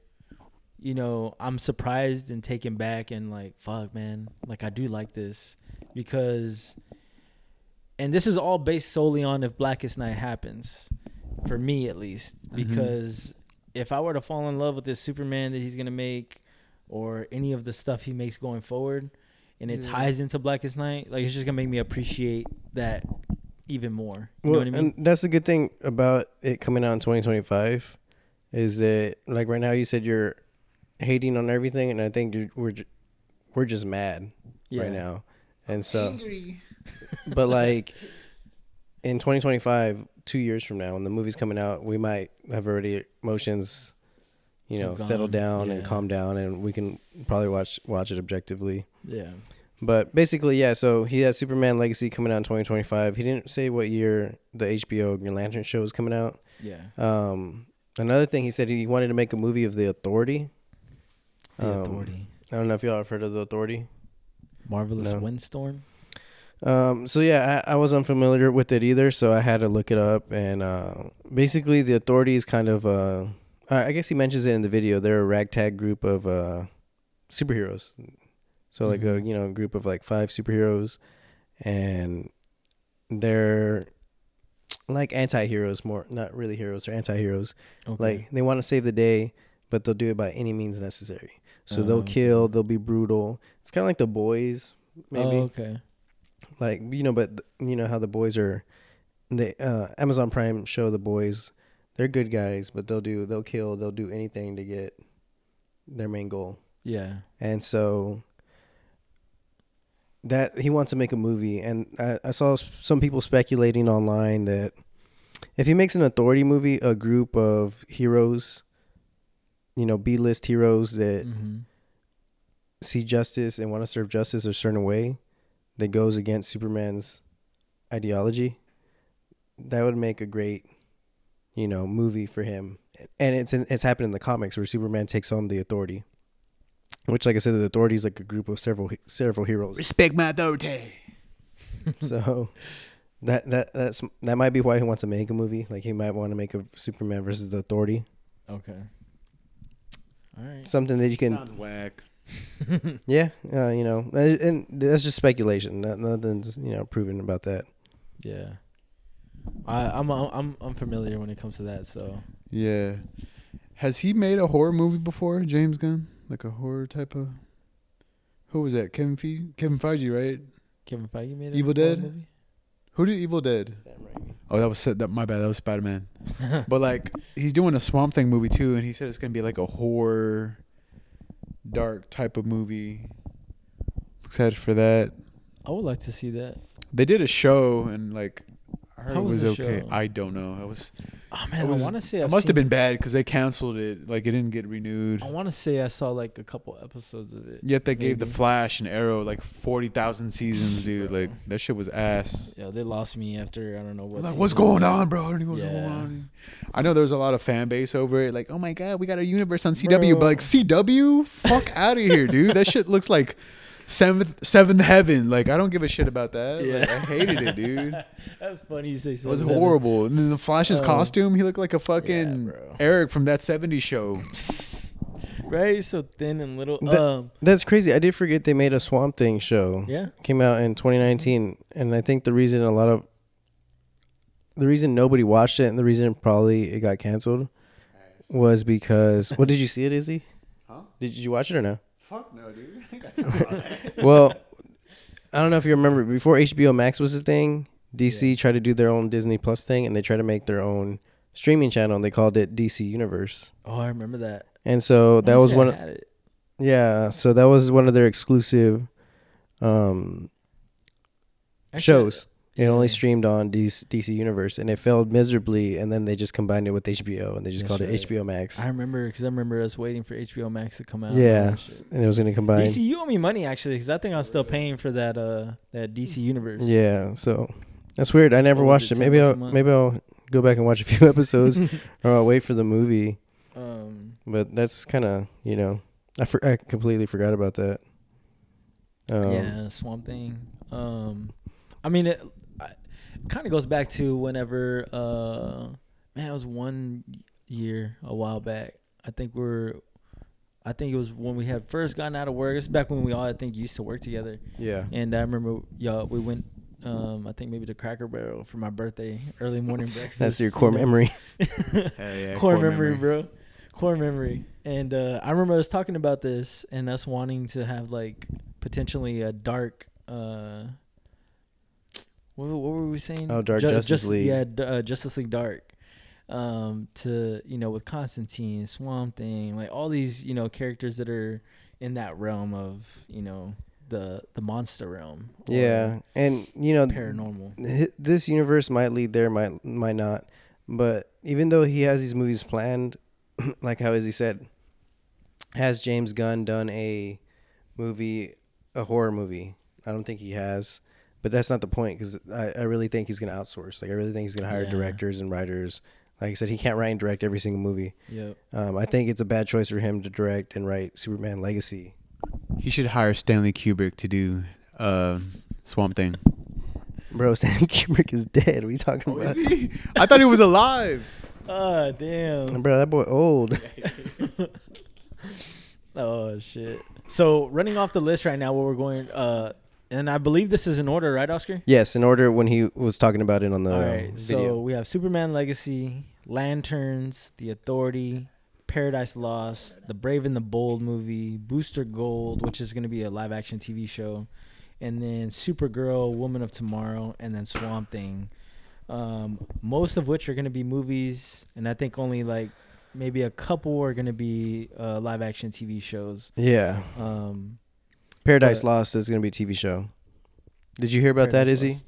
you know, I'm surprised and taken back and like, fuck, man, like I do like this because, and this is all based solely on if Blackest Night happens, for me at least, mm-hmm. because if I were to fall in love with this Superman that he's gonna make, or any of the stuff he makes going forward, and it Yeah. ties into Blackest Night, like it's just gonna make me appreciate that even more. You well, know what I mean? and that's the good thing about it coming out in 2025 is that like right now you said you're hating on everything, and I think you're, we're we're just mad right now, and so but like in 2025 two years from now when the movie's coming out we might have already emotions you know Have settled gone, down and yeah. calm down and we can probably watch watch it objectively Yeah. But basically yeah so he has superman legacy coming out in 2025 he didn't say what year the hbo green lantern show is coming out Yeah. um another thing he said he wanted to make a movie of the authority The Um, Authority. i don't know if y'all have heard of the authority Marvelous no. Windstorm. Um, so yeah, I, I was unfamiliar with it either, so I had to look it up. And uh, basically, the authorities kind of, uh, I I guess he mentions it in the video. They're a ragtag group of uh, superheroes. So like a you know group of like five superheroes, and they're like anti-heroes more not really heroes they're anti-heroes Okay. like they want to save the day but they'll do it by any means necessary so Oh, they'll okay. kill they'll be brutal it's kind of like the boys maybe Oh, okay. like you know but you know how the boys are the uh amazon prime show the boys they're good guys but they'll do they'll kill they'll do anything to get their main goal Yeah. and so that he wants to make a movie. And I, I saw some people speculating online that if he makes an authority movie a group of heroes you know b-list heroes that hmm see justice and want to serve justice a certain way that goes against Superman's ideology, that would make a great, you know, movie for him. And it's in, it's happened in the comics where Superman takes on the Authority, which, like I said, the Authority is like a group of several several heroes. Respect my authority. so that that that's that might be why he wants to make a movie. Like he might want to make a Superman versus the Authority, Okay. All right. something that you can Sounds whack. Yeah, uh, you know, and and that's just speculation. Nothing's you know proven about that. Yeah. I, I'm I'm I'm familiar when it comes to that. So Yeah. Has he made a horror movie before, James Gunn? Like a horror type of. Who was that? Kevin Fe- Kevin Feige, right? Kevin Feige made Evil Dead? movie? Who did Evil Dead? Oh, that was that. My bad. That was Spider Man. but like, he's doing a Swamp Thing movie too, and he said it's gonna be like a horror, dark type of movie. Excited for that. I would like to see that. They did a show, and like, I heard How it was was, okay. show? I don't know. It was. Oh man, was- I want to say It I've must have been bad because they canceled it. Like it didn't get renewed. I want to say I saw like a couple episodes of it. Yet they gave the Flash and Arrow like forty thousand seasons, dude. Like that shit was ass. Yeah, they lost me after I don't know what. like, what's going on, bro? I don't know what's Yeah. going on. I know there was a lot of fan base over it. Like, oh my god, we got a universe on CW, but like CW, fuck out of here, dude. That shit looks like seventh seventh heaven. Like I don't give a shit about that. Yeah. Like, I hated it, dude. That's funny you say It was something. horrible. And then the Flash's Oh. costume, he looked like a fucking bro. Eric from that '70s show. Right? So thin and little. That- um, That's crazy. I did forget they made a Swamp Thing show. yeah. Came out in 2019, and I think the reason a lot of the reason nobody watched it and the reason probably it got canceled was because what did you see it, Izzy? Huh? Did you watch it or no? Fuck no, dude. well, I don't know if you remember before HBO Max was a thing. DC tried to do their own Disney Plus thing, and they tried to make their own streaming channel. and They called it DC Universe, Oh, I remember that. and so that was one. Of, had it. yeah, so that was one of their exclusive um, Actually, shows. It only streamed on DC, DC Universe, and it failed miserably. And then they just combined it with HBO, and they just That's called right. it HBO Max. I remember because I remember us waiting for HBO Max to come out. yeah, and it was going to combine. DC, you owe me money actually because I think I'm still paying for that uh that DC universe. Yeah, so that's weird. I never What watched it, it. Maybe I'll maybe I'll go back and watch a few episodes, or I'll wait for the movie. Um. But that's kind of you know, I for, I completely forgot about that. Um, yeah, Swamp Thing. Um, I mean, it, kind of goes back to whenever, uh, man, it was one year a while back. I think we're, I think it was when we had first gotten out of work. it's back when we all, I think, used to work together. yeah. And I remember, y'all, we went, um, I think maybe to Cracker Barrel for my birthday, early morning breakfast. That's your core memory. Hell yeah, core, memory, bro. Core memory. And uh, I remember us talking about this and us wanting to have like potentially a dark. Uh, what, what were we saying? Oh, Dark Justice League. Yeah, uh, Justice League Dark. Um, to you know, with Constantine, Swamp Thing, like all these you know characters that are in that realm of you know the the monster realm. or Yeah, and you know, paranormal. this universe might lead there, might might not. But even though he has these movies planned, like how Izzy said, has James Gunn done a movie, a horror movie? I don't think he has. But that's not the point because I, I really think he's gonna outsource. Like I really think he's gonna hire Yeah. directors and writers. Like I said, he can't write and direct every single movie. Yep. Um, I think it's a bad choice for him to direct and write Superman Legacy. He should hire Stanley Kubrick to do uh, Swamp Thing. Bro, Stanley Kubrick is dead. What are you talking about? I thought he was alive. Ah, damn. Bro, that boy old. Oh shit. So running off the list right now, where we're going, uh, and I believe this is in order, right, Oscar? Yes, in order when he was talking about it on the All right. video. So we have Superman Legacy, Lanterns, The Authority, Paradise Lost, The Brave and the Bold movie, Booster Gold, which is going to be a live action TV show, and then Supergirl, Woman of Tomorrow, and then Swamp Thing. Um, most of which are going to be movies, and I think only like maybe a couple are going to be uh, live action TV shows. yeah, Um, Paradise But- Lost is gonna be a TV show. Did you hear about that, Paradise Izzy? Lost.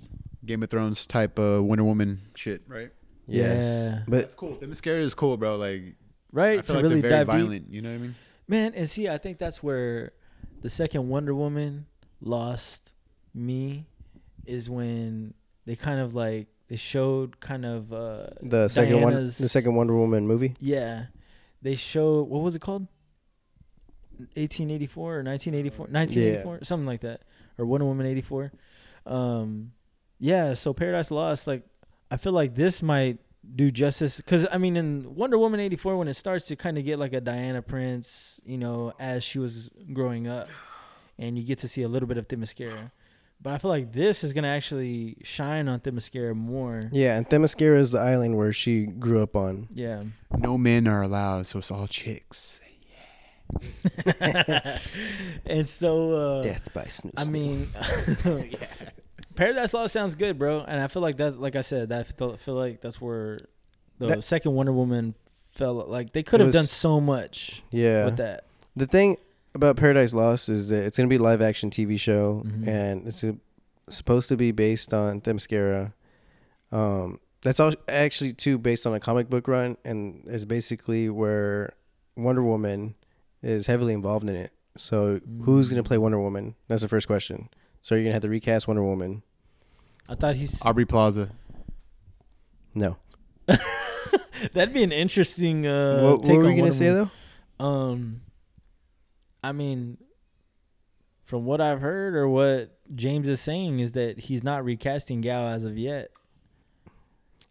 Game of Thrones type of Wonder Woman shit, right? Yes, Yeah. but That's cool. Themyscira is cool, bro. Like right I to feel like really they're very dive deep. violent. You know what I mean? Man, and see, I think that's where the second Wonder Woman lost me is when they kind of like they showed kind of uh the second one, Diana's- the second Wonder Woman movie. yeah they showed what was it called 1884 or 1984 1984 something like that or Wonder Woman 84 um yeah so Paradise Lost like I feel like this might do justice because I mean in Wonder Woman 84 when it starts to kind of get like a Diana Prince you know as she was growing up and you get to see a little bit of Themyscira but I feel like this is gonna actually shine on Themyscira more. Yeah, and Themyscira is the island where she grew up on. yeah. No men are allowed, so it's all chicks. and so uh Death by snooze. I mean, Paradise Lost sounds good, bro. And I feel like that's like I said, that I feel, feel like that's where the That- second Wonder Woman fell. Like they could have done so much yeah. with that. The thing about Paradise Lost is that it's gonna be a live action TV show, Mhm. and it's uh supposed to be based on Themyscira. Um, that's all actually too based on a comic book run, and is basically where Wonder Woman is heavily involved in it. So who's gonna Mm. play Wonder Woman? That's the first question. So you're gonna have to recast Wonder Woman. I thought he's Aubrey Plaza. No. that'd be an interesting. Uh, what what take were we gonna Wonder say Woman. though? Um, I mean, from what I've heard or what James is saying is that he's not recasting Gal as of yet,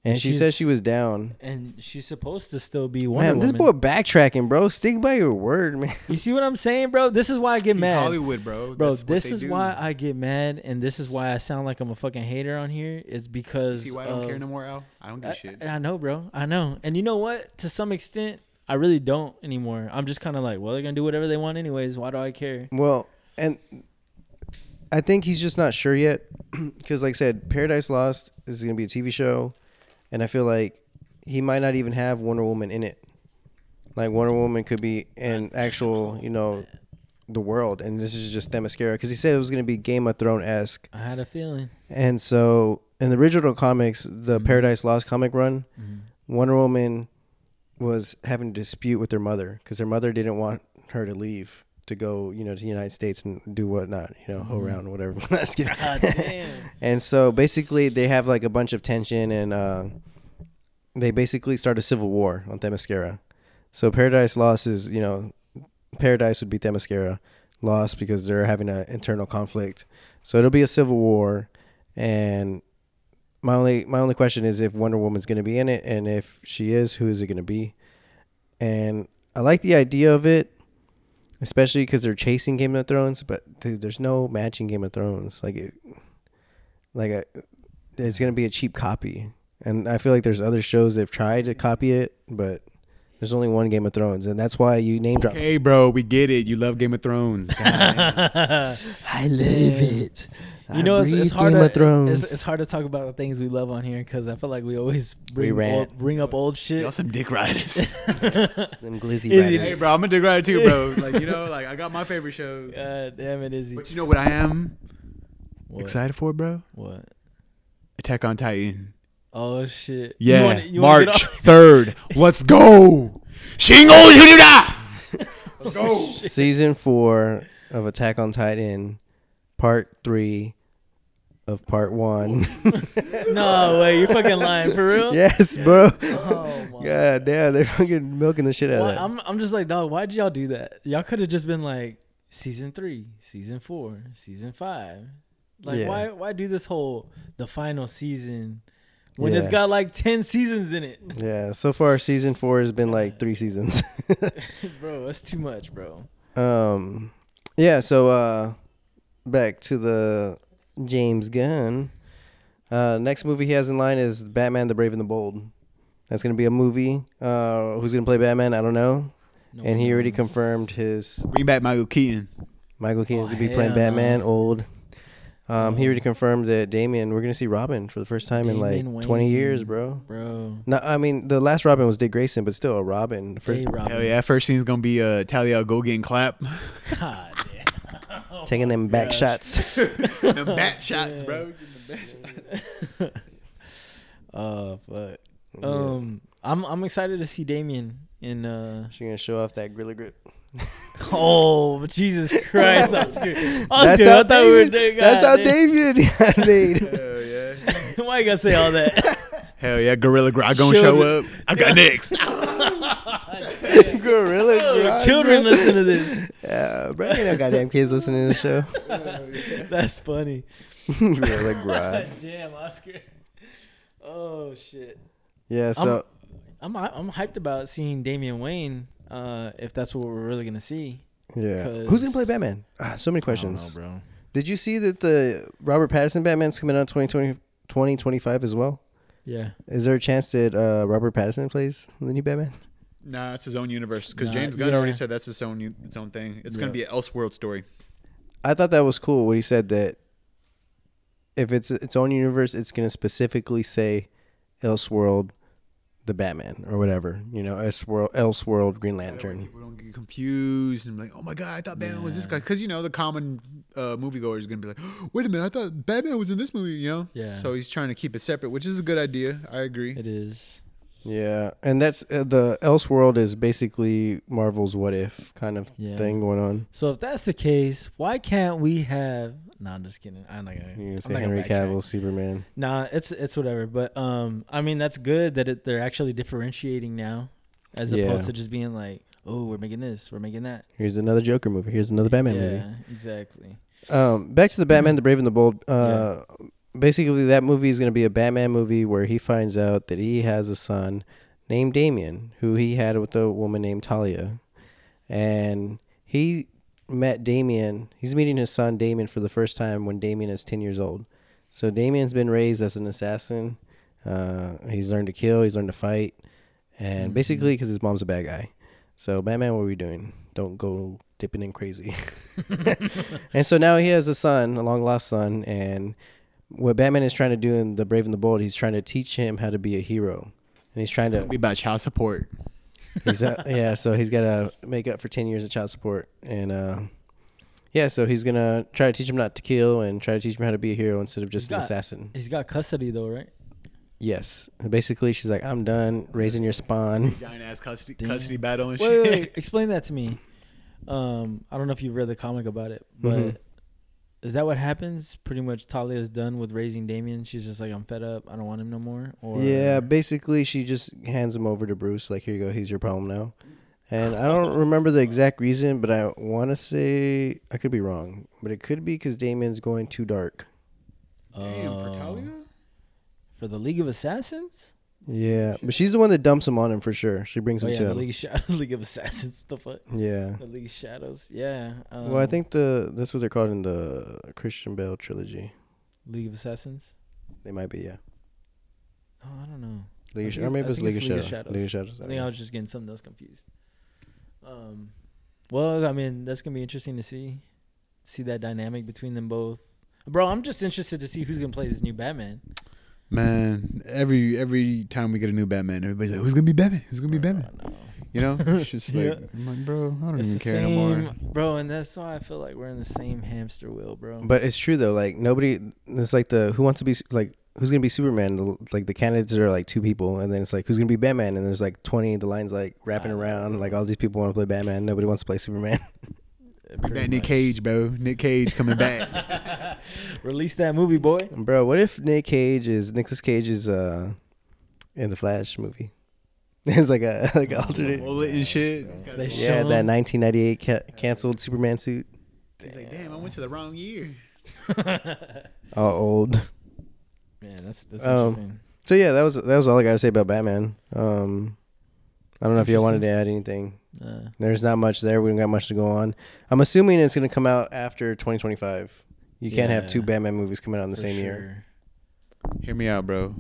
And she She's- said she was down. and she's supposed to still be Wonder Man, this Woman. boy backtracking, bro. Stick by your word, man. you see what I'm saying, bro? This is why I get He's mad. Hollywood, bro. Bro, That's what this they is do. why I get mad, and this is why I sound like I'm a fucking hater on here. Is You because see why I don't of- care no more, Al? I don't give I, a shit. I know, bro. I know. And you know what? To some extent, I really don't anymore. I'm just kind of like, well, they're gonna do whatever they want anyways. Why do I care? Well, and I think he's just not sure yet because, like I said, Paradise Lost is going to be a TV show, and I feel like he might not even have Wonder Woman in it. Like Wonder Woman could be an actual, you know, the world, and this is just Themyscira because he said it was going to be Game of Thrones esque, I had a feeling. and so in the original comics, the Mhm. Paradise Lost comic run, Mm-hmm. Wonder Woman was having a dispute with her mother because her mother didn't want her to leave to go, you know, to the United States and do whatnot, you know, hoe Mhm. around, whatever. God damn. and so basically, they have like a bunch of tension, and uh, they basically start a civil war on Themyscira. So Paradise Lost is, you know, Paradise would be Themyscira, lost because they're having an internal conflict. So it'll be a civil war, and my only my only question is if Wonder Woman's going to be in it, and if she is, who is it going to be? And I like the idea of it, especially because they're chasing Game of Thrones, but dude, there's no matching Game of Thrones. Like it, like a, it's going to be a cheap copy, and I feel like there's other shows that've tried to copy it, but there's only one Game of Thrones, and that's why you name drop. Hey, bro, we get it. You love Game of Thrones. I love it. You know, it's, it's hard Game to of Thrones. It's, it's hard to talk about the things we love on here because I feel like we always bring rant. old, bring up old shit. Y'all some dick riders. Them glizzy Is riders. hey, bro, I'm a dick rider too, bro. Like, you know, like I got my favorite show. God damn it, Izzy. But you know what I am What? excited for, bro? What? Attack on Titan. Oh shit. Yeah, you wanna get March 3rd. Let's go. Shingo Yuruda. Let's go. Season four of Attack on Titan, part three of part one. no way, you're fucking lying for real. yes, bro. Oh my. God damn, they're fucking milking the shit out Why, of that. I'm I'm just like dog. Why'd y'all do that? Y'all could have just been like season three, season four, season five. Like Yeah. why why do this whole the final season when it's Yeah. got like ten seasons in it, yeah, so far season four has been like three seasons. bro? That's too much, bro. um, yeah. So uh, back to the James Gunn. Uh, next movie he has in line is Batman: The Brave and the Bold. That's gonna be a movie. Uh, who's gonna play Batman? I don't know. No and one he already knows. confirmed his Bring back Michael Keaton. Michael Keaton's Oh, gonna be playing no. Batman, old. Um, he Oh. already confirmed that Damian. We're gonna see Robin for the first time in Damian like twenty years, bro. bro. No, I mean the last Robin was Dick Grayson, but still a Robin. The First, Hey, Robin. Hell yeah. First scene's going to be uh, Talia go getting clap. God damn. Oh taking them back gosh. shots. the bat shots, bro. Oh fuck. Um, I'm I'm excited to see Damian in. uh She gonna show off that gorilla grip. Oh Jesus Christ, Oscar! Oscar, That's I how thought we were. David. That's how David. David got made. Hell yeah. Why you gotta say all that? Hell yeah. Gorilla Grodd going to Show show up. I got next. gorilla children listen to this. Yeah, bro. Ain't no goddamn kids listening to the show. That's funny. gorilla damn, Oscar. Oh shit. Yeah. So I'm I'm hyped about seeing Damian Wayne. Uh, if that's what we're really gonna see. Yeah. Who's gonna play Batman? Ah, so many questions. know, bro. Did you see that the Robert Pattinson Batman's coming out 2020, 2025 as well? Yeah. Is there a chance that uh, Robert Pattinson plays the new Batman? Nah, it's his own universe. Because Nah, James Gunn yeah. already said that's his own its own thing. It's Yeah. gonna be an Elseworld story. I thought that was cool. What he said that if it's its own universe, it's gonna specifically say Elseworld, the Batman or whatever. You know, Elseworld, Elseworld, Green That way Lantern. People don't get confused and be like, oh my god, I thought Batman was this guy. Because you know the common uh, moviegoer is gonna be like, wait a minute, I thought Batman was in this movie. You know. Yeah. So he's trying to keep it separate, which is a good idea. I agree. It is. Yeah, and that's uh, the Elseworld is basically Marvel's What If kind of Yeah. thing going on. So if that's the case, why can't we have? No, I'm just kidding. I'm not gonna. You say not Henry gonna. Cavill, Superman. Nah, it's it's whatever. But um, I mean that's good that it, they're actually differentiating now, as Yeah. opposed to just being like, oh, we're making this, we're making that. Here's another Joker movie. Here's another Batman yeah, movie. exactly. Um, back to the Batman, the Brave and the Bold. Uh, basically, that movie is going to be a Batman movie where he finds out that he has a son named Damian, who he had with a woman named Talia, and he met Damian. He's meeting his son Damian for the first time when Damian is ten years old. So Damian's been raised as an assassin. Uh, he's learned to kill. He's learned to fight, and Mhm. basically because his mom's a bad guy. So Batman, what are we doing? Don't go dipping in crazy. and so now he has a son, a long lost son, and what Batman is trying to do in The Brave and the Bold, he's trying to teach him how to be a hero, and he's trying It's to be about child support. He's uh, yeah, so he's got to make up for ten years of child support, and uh, yeah, so he's gonna try to teach him not to kill and try to teach him how to be a hero instead of just He's an got- assassin. He's got custody though, right? Yes, basically, she's like, I'm done raising your spawn. Giant ass custody, Damn. custody battle and Wait, shit. wait, wait, explain that to me. Um, I don't know if you've read the comic about it, but Mhm. Is that what happens? Pretty much, Talia is done with raising Damian. She's just like, I'm fed up. I don't want him no more. Or Yeah, basically, she just hands him over to Bruce. Like, here you go, he's your problem now. And I don't remember the exact reason, but I want to say I could be wrong, but it could be because Damian's going too dark. Damn, for. Talia? for the League of Assassins. Yeah, but she's the one that dumps him on him for sure. She brings Oh him yeah, to the him. League of Shadows, League of Assassins. The fuck, Yeah. the League of Shadows. Yeah. Um, Well, I think the that's what they're called in the Christian Bale trilogy. League of Assassins. They might be, yeah. Oh, I don't know. League of, or maybe I it was think League of, it's League of Shadows. Shadows. League of Shadows. I think I was just getting something else confused. Um, well, I mean, that's gonna be interesting to see, see that dynamic between them both. Bro, I'm just interested to see who's gonna play this new Batman. Man, every every time we get a new Batman, everybody's like, "Who's gonna be Batman? Who's gonna be Batman?" Know. You know, it's just like, Yeah. I'm like, bro, I don't It's even care no more. same, bro, and that's why I feel like we're in the same hamster wheel, bro. But it's true though. Like nobody. It's like the who wants to be like who's gonna be Superman. The, like the candidates are like two people, and then it's like who's gonna be Batman, and there's like twenty. The lines like wrapping around. Like all these people want to play Batman. Nobody wants to play Superman. Bring Pretty back Nick. Cage, bro. Nick Cage coming back. Release that movie, boy. Bro, what if Nick Cage is Nicolas Cage is uh in the Flash movie? It's like a like an alternate. Bullet and shit. They Yeah, that 1998 ca- canceled Superman suit. He's like, damn, I went to the wrong year. All old. Man, that's that's Um, interesting. So yeah, that was that was all I got to say about Batman. Um, I don't know if y'all wanted to add anything. Uh, There's not much there. We don't got much to go on. I'm assuming it's gonna come out after 2025. You can't have two Yeah. Batman movies coming out in the for same year. sure. Hear me out, bro.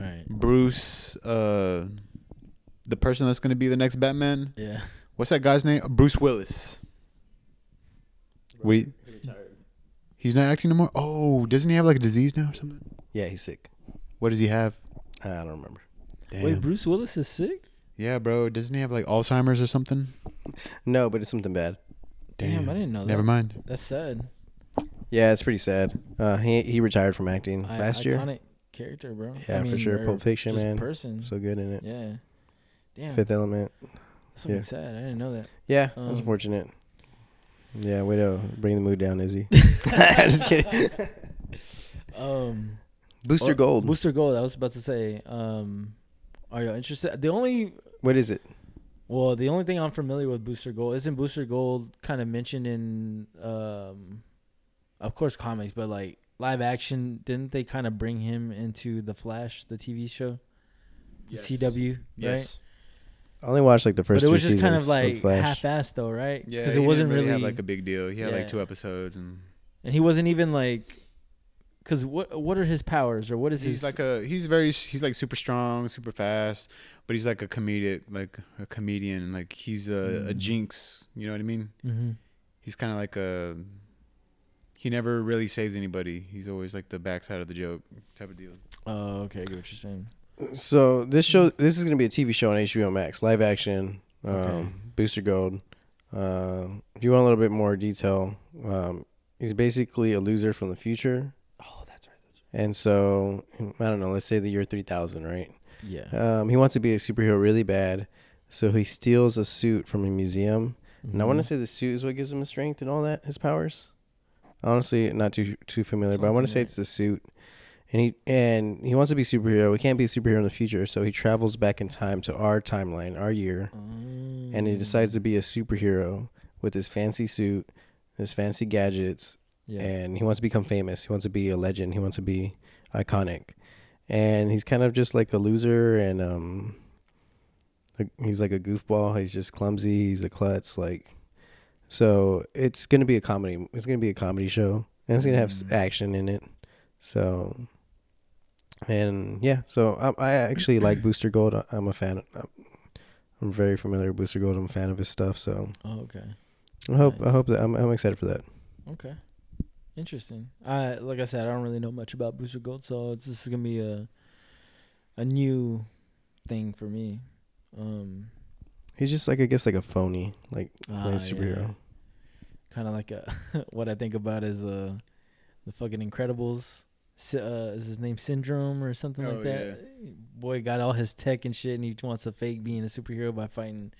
All right. Bruce, uh, the person that's gonna be the next Batman. Yeah. What's that guy's name? Bruce Willis. Wait, he's not acting no more. Oh, doesn't he have like a disease now or something? Yeah, he's sick. What does he have? I don't remember. Damn. Wait, Bruce Willis is sick? Yeah, bro. Doesn't he have like Alzheimer's or something? No, but it's something bad. Damn, I didn't know that. Never mind. That's sad. Yeah, it's pretty sad. Uh, he he retired from acting I- last year. Iconic character, bro. Yeah, for sure. or Pulp Fiction, just man. Person. So good in it. yeah. Damn. Fifth Element. That's something yeah. sad. I didn't know that. Yeah, that's Um, unfortunate. Yeah, way to bring the mood down, Izzy. Just kidding. Um, Booster Gold. Booster Gold. I was about to say. Um, are you interested? The only what is it? well, the only thing I'm familiar with Booster Gold isn't Booster Gold kind of mentioned in, um, of course, comics, but like live action. Didn't they kind of bring him into the Flash, the TV show, The CW? Yes. I only watched like the first. but it was just kind of like Flash. half-assed though, right? Yeah. because he it wasn't didn't really really, have like a big deal. He had Yeah. like two episodes, and and he wasn't even like, because what what are his powers or what is he's his like a he's very he's like super strong, super fast, but he's like a comedic like a comedian. Like he's a, a Mm. jinx. You know what I mean? hmm He's kind of like a. He never really saves anybody. He's always like the backside of the joke type of deal. Oh, okay, I get what you're saying. So this show, this is gonna be a TV show on HBO Max, live action, um, Okay. Booster Gold. Uh, if you want a little bit more detail, um, he's basically a loser from the future, Oh, that's right. That's right. and so I don't know. Let's say the year three thousand, right? Yeah. Um, he wants to be a superhero really bad, so he steals a suit from a museum. And I want to Mhm. say the suit is what gives him his strength and all that, his powers. Honestly, not too too familiar, but I want to say it's the suit. And he and he wants to be a superhero. He can't be a superhero in the future, so he travels back in time to our timeline, our year, and he decides to be a superhero with his fancy suit, his fancy gadgets, Yeah. and he wants to become famous. He wants to be a legend. He wants to be iconic, and he's kind of just like a loser and um, he's like a goofball. He's just clumsy. He's a klutz. Like, so it's gonna be a comedy. It's gonna be a comedy show, and it's gonna have Mm. action in it. So, and yeah, so I, I actually like Booster Gold. I'm a fan. I'm, I'm very familiar with Booster Gold. I'm a fan of his stuff. So Oh, okay. I hope I hope that I'm I'm excited for that. Okay. Interesting. I like I said, I don't really know much about Booster Gold, so it's this is gonna be a a new thing for me. Um He's just like I guess like a phony, like playing superhero. Kind of like a what I think about is uh the fucking Incredibles. Uh, is his name Syndrome or something Oh, like that? Boy got all his tech and shit, and he wants to fake being a superhero by fighting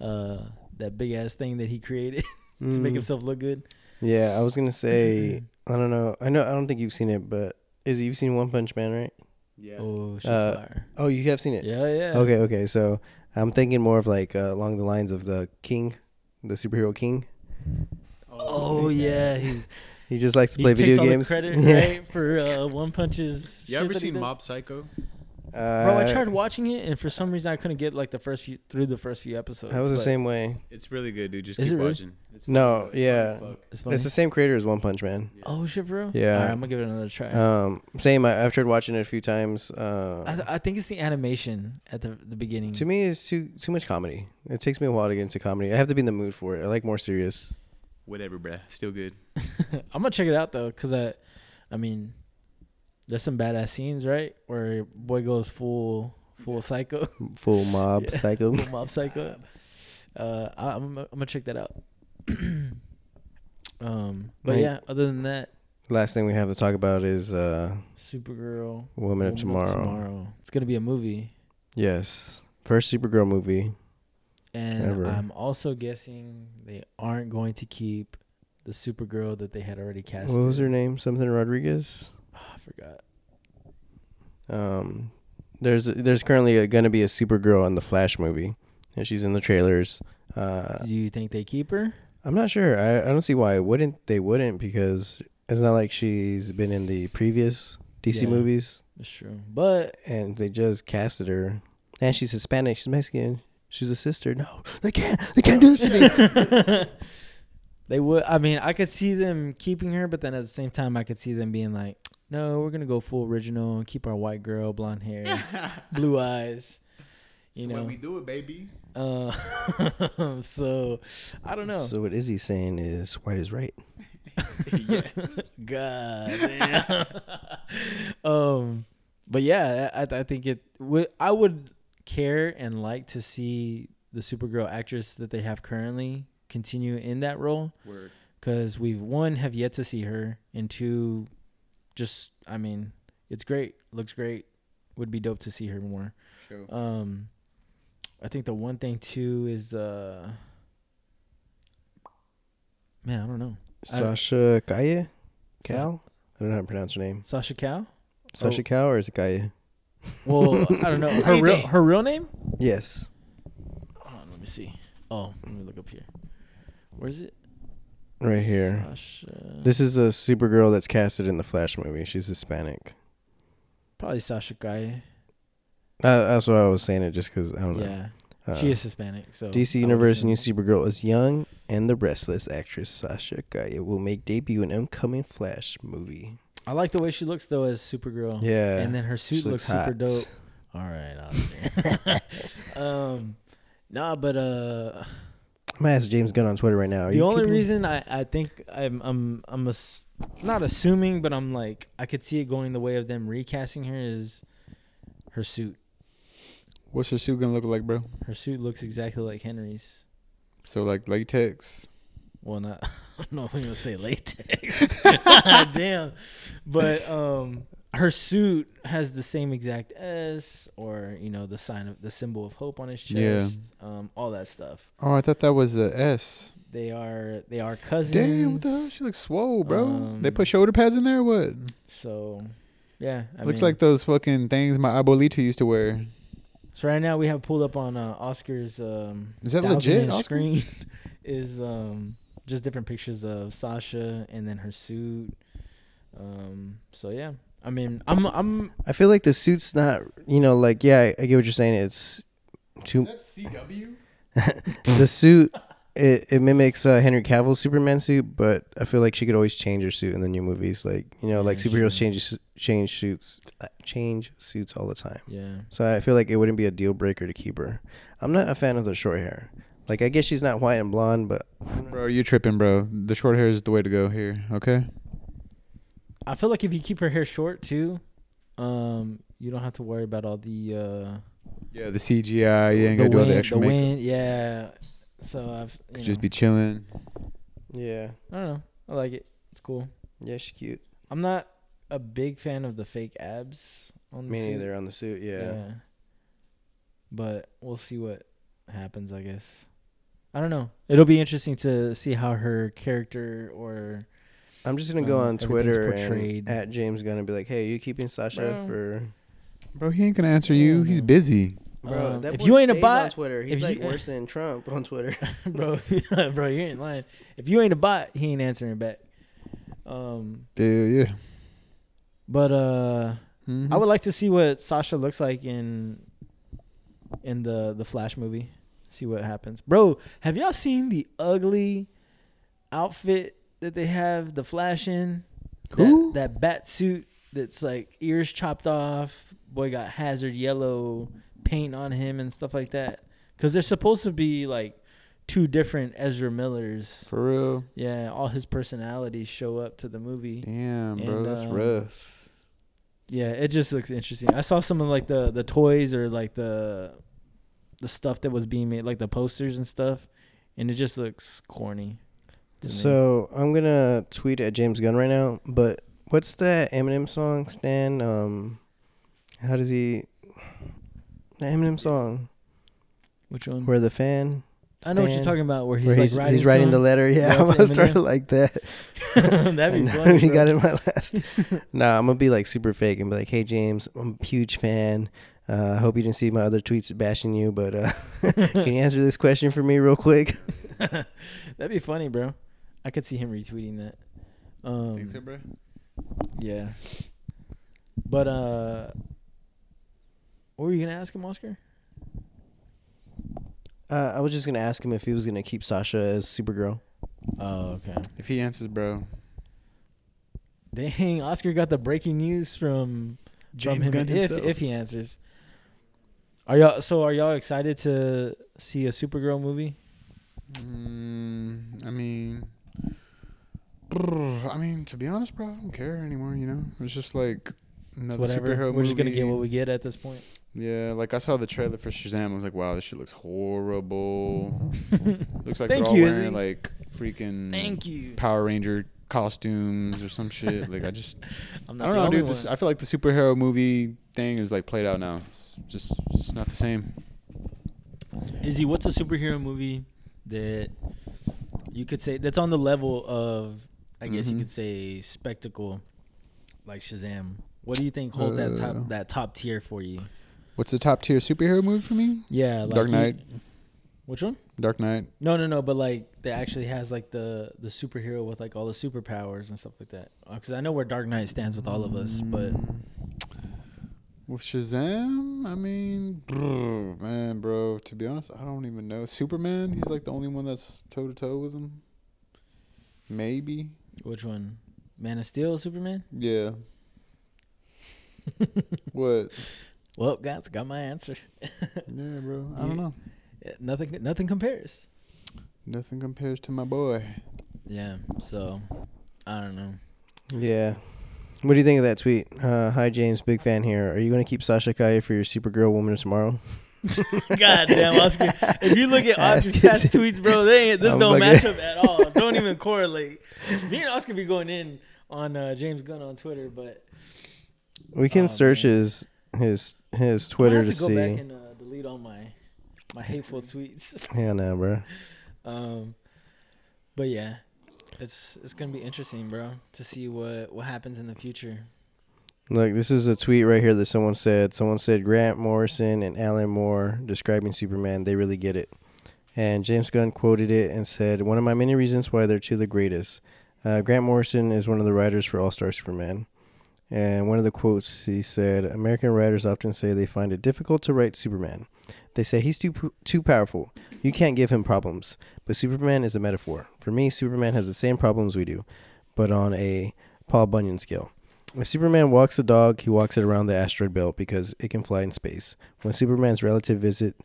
uh that big ass thing that he created to make Mm. himself look good. Yeah, I was gonna say I don't know. I know I don't think you've seen it, but is you've seen One Punch Man, right? Yeah. Oh, she's Uh, fire. Oh, you have seen it. Yeah, yeah. Okay, okay. So I'm thinking more of like uh, along the lines of the King, the superhero King. Oh yeah, he's He just likes to he play takes video all games. the credit yeah. right for uh, One Punch's. You shit ever that he seen does. Mob Psycho? Uh, Bro, I tried watching it, and for some reason I couldn't get like the first few through the first few episodes. I was the but same way. It's really good, dude. Just Is keep it really? watching. It's No, fucking. It's yeah. funny as fuck. It's funny. It's the same creator as One Punch Man. oh shit, bro. Yeah. All right, I'm gonna give it another try. Um, same. I, I've tried watching it a few times. Uh, I, th- I think it's the animation at the the beginning. to me, it's too too much comedy. It takes me a while to get into comedy. I have to be in the mood for it. I like more serious. Whatever, bruh. Still good. I'm gonna check it out though, cause I, I mean, there's some badass scenes, right? Where boy goes full full psycho, Full mob Yeah. psycho. full mob psycho. Uh, I, I'm I'm gonna check that out. um, but yeah, other than that, Last thing we have to talk about is uh, Supergirl, Woman of Tomorrow. It's gonna be a movie, Yes, first Supergirl movie. and Ever. I'm also guessing they aren't going to keep the Supergirl that they had already cast. What was her name? Something Rodriguez. Forgot. Um, there's there's currently going to be a Supergirl in the Flash movie, and she's in the trailers. Uh, Do you think they keep her? I'm not sure. I, I don't see why wouldn't they wouldn't because it's not like she's been in the previous DC Yeah. movies, That's true, but and they just casted her, and she's Hispanic. She's Mexican. She's a sister. No, they can't. They can't do this to me. they would. I mean, I could see them keeping her, but then at the same time, I could see them being like, "No, we're gonna go full original and keep our white girl, blonde hair, blue eyes." You know. We do it, baby. Uh, so I don't know. So what Izzy's saying is white is right. yes. God damn. um, but yeah, I, I think it would. I would care and like to see the Supergirl actress that they have currently continue in that role because we've one have yet to see her, and two, just I mean, it's great, looks great. Would be dope to see her more. Sure. Um, I think the one thing too is uh, man, I don't know. Sasha Kaye, Cal. I don't know how to pronounce her name. Sasha Cow. Sasha Oh. Cal or is it Kaye? Well, I don't know her real her real name. Yes. Hold on, let me see. Oh, let me look up here. Where's it? Right here. Sasha. This is a Supergirl that's casted in the Flash movie. She's Hispanic. probably Sasha Guy. Uh, that's why I was saying it, just because I don't know. Yeah, Uh, she is Hispanic. So DC Universe new Supergirl is young and the restless actress Sasha Kaye will make debut in upcoming Flash movie. I like the way she looks though as Supergirl. Yeah, and then her suit looks, looks super dope. All right, um, nah, but uh, I'm gonna ask James Gunn on Twitter right now. Are the you only keeping- reason I I think I'm I'm I'm ass- not assuming, but I'm like I could see it going the way of them recasting her is her suit. What's her suit gonna look like, bro? Her suit looks exactly like Henry's. So like latex. Well, not I don't know if I'm gonna say latex. Damn, but um, her suit has the same exact S, or you know, the sign of the symbol of hope on his chest. Yeah. Um, all that stuff. Oh, I thought that was a S. They are they are cousins. Damn, what the hell? She looks swole, bro. they Um, put shoulder pads in there. or What? So, yeah, I Looks mean, like those fucking things my abuelita used to wear. So right now we have pulled up on uh, Oscar's. Um, Is that legit, Oscar? Screen is um, just different pictures of Sasha and then her suit. Um, so yeah, I mean, I'm I'm I feel like the suit's not, you know, like yeah, I, I get what you're saying. It's too That's CW. the suit. It, it mimics uh, Henry Cavill's Superman suit, but I feel like she could always change her suit in the new movies. Like you know, like superheroes change change suits, uh, change suits all the time. yeah. So I feel like it wouldn't be a deal breaker to keep her. I'm not a fan of the short hair. Like I guess she's not white and blonde, but Bro, you tripping, bro. The short hair is the way to go here, okay? I feel like if you keep her hair short too, um, you don't have to worry about all the uh, Yeah, the CGI, you ain't the gotta do all wind, the extra the makeup. wind, yeah. So I've you Could just be chilling. yeah, I don't know. I like it. It's cool. yeah, she's cute. I'm not a big fan of the fake abs on the Me suit. neither on the suit. Yeah. Yeah. But we'll see what happens, I guess. I don't know. It'll be interesting to see how her character or I'm just gonna go Um, on Twitter and at James Gunn and be like, "Hey, are you keeping Sasha Bro. for?" Bro, he ain't gonna answer you. He's busy. Bro, Um, that if you ain't a bot on Twitter, he's like you- worse than Trump on Twitter. bro, bro, you ain't lying. If you ain't a bot, he ain't answering back. Um, Yeah, yeah. but uh, Mhm. I would like to see what Sasha looks like in in the the Flash movie. See what happens, bro. Have y'all seen the ugly outfit that they have the Flash in? Who? That, that bat suit that's like ears chopped off. Boy got hazard yellow paint on him and stuff like that. Because they're supposed to be like two different Ezra Millers. For real. Yeah, all his personalities show up to the movie. Damn, bro, that's um, rough. Yeah, it just looks interesting. I saw some of like the the toys or like the the stuff that was being made, like the posters and stuff, and it just looks corny. To me. So I'm gonna tweet at James Gunn right now. But what's that Eminem song, Stan? Um, how does he? The Eminem song which one? where the fan. I know what you're talking about. Where he's where like he's, writing, he's writing the letter. Yeah, I'm gonna start like that. That'd be funny. you got in my last. nah, I'm gonna be like super fake and be like, "Hey James, I'm a huge fan. Uh, I hope you didn't see my other tweets bashing you, but uh, can you answer this question for me real quick?" That'd be funny, bro. I could see him retweeting that. Um, Think so, bro? yeah. But uh, what were you gonna ask him, Oscar? Uh, I was just gonna ask him if he was gonna keep Sasha as Supergirl. Oh, okay. If he answers, bro. Dang, Oscar got the breaking news from James from him Gunn if himself. if he answers. Are y'all so are y'all excited to see a Supergirl movie? Mm, I mean, brr, I mean, to be honest, bro, I don't care anymore. You know, it's just like another Whatever. superhero We're just gonna movie. get what we get at this point. Yeah, like I saw the trailer for Shazam. I was like, wow, this shit looks horrible. looks like Thank they're all you, wearing Izzy. like freaking Thank you. Power Ranger costumes or some shit. Like I just, I'm I not don't the know, only dude. This, one. I feel like the superhero movie thing is like played out now. It's just, it's not the same. Izzy, what's a superhero movie that you could say that's on the level of, I guess you Mhm. could say, spectacle, like Shazam? What do you think holds that Uh. top that top tier for you? What's the top tier superhero movie for me? Yeah, like Dark you- Knight. which one? Dark Knight. No, no, no. But like, that actually has like the the superhero with like all the superpowers and stuff like that. Because I know where Dark Knight stands with all of us, but Mm. with Shazam, I mean, brr, man, bro. To be honest, I don't even know. Superman, he's like the only one that's toe to toe with him. Maybe, which one? Man of Steel, Superman. yeah. what? Well, guys, got my answer. Yeah, bro. I don't know. Yeah, nothing, nothing compares. Nothing compares to my boy. Yeah. So, I don't know. Yeah. What do you think of that tweet? Uh, Hi James, big fan here. Are you gonna keep Sasha Calle for your Supergirl Woman of Tomorrow? God damn, Oscar. If you look at Oscar's past tweets, bro, they ain't, this I'm don't match up at all. Don't even correlate. Me and Oscar be going in on uh, James Gunn on Twitter, but We can Oh, search man. his his his I'm Twitter to, to go back see. and uh, delete all my my hateful tweets. Yeah, no, bro. Um, but yeah, it's it's gonna be interesting, bro, to see what what happens in the future. Look, this is a tweet right here that someone said. Someone said Grant Morrison and Alan Moore describing Superman. They really get it. And James Gunn quoted it and said, "One of my many reasons why they're two of the greatest. Uh, Grant Morrison is one of the writers for All Star Superman." And one of the quotes he said, "American writers often say they find it difficult to write Superman. They say he's too too powerful. You can't give him problems. But Superman is a metaphor. For me, Superman has the same problems we do, but on a Paul Bunyan scale." If Superman walks a dog, he walks it around the asteroid belt because it can fly in space. When Superman's relative visit,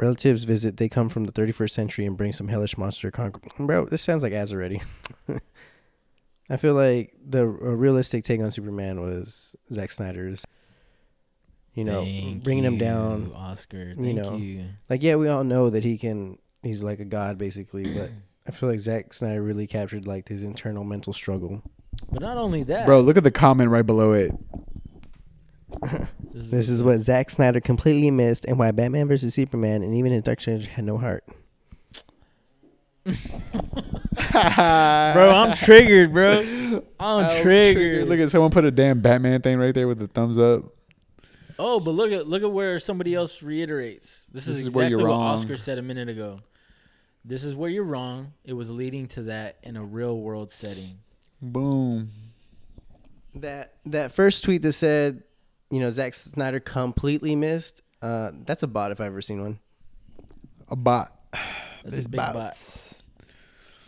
relatives visit, they come from the 31st century and bring some hellish monster. Con- Bro, this sounds like Az already. I feel like the a realistic take on Superman was Zack Snyder's. You know, Thank bringing him down. Oscar. you know. you. Like, yeah, we all know that he can. He's like a god, basically. But I feel like Zack Snyder really captured like his internal mental struggle. But not only that, Bro, look at the comment right below it. This is what Zack Snyder completely missed, and why Batman vs Superman and even his Dark Knight had no heart. bro. I'm triggered, bro. I'm I was triggered. Look at someone put a damn Batman thing right there with the thumbs up. Oh, but look at look at where somebody else reiterates. This, This is, is where exactly you're what wrong. Oscar said a minute ago. This is where you're wrong. It was leading to that in a real world setting. Boom. That that first tweet that said, you know, Zack Snyder completely missed. Uh, that's a bot if I've ever seen one. A bot. That's There's a big bot. bots.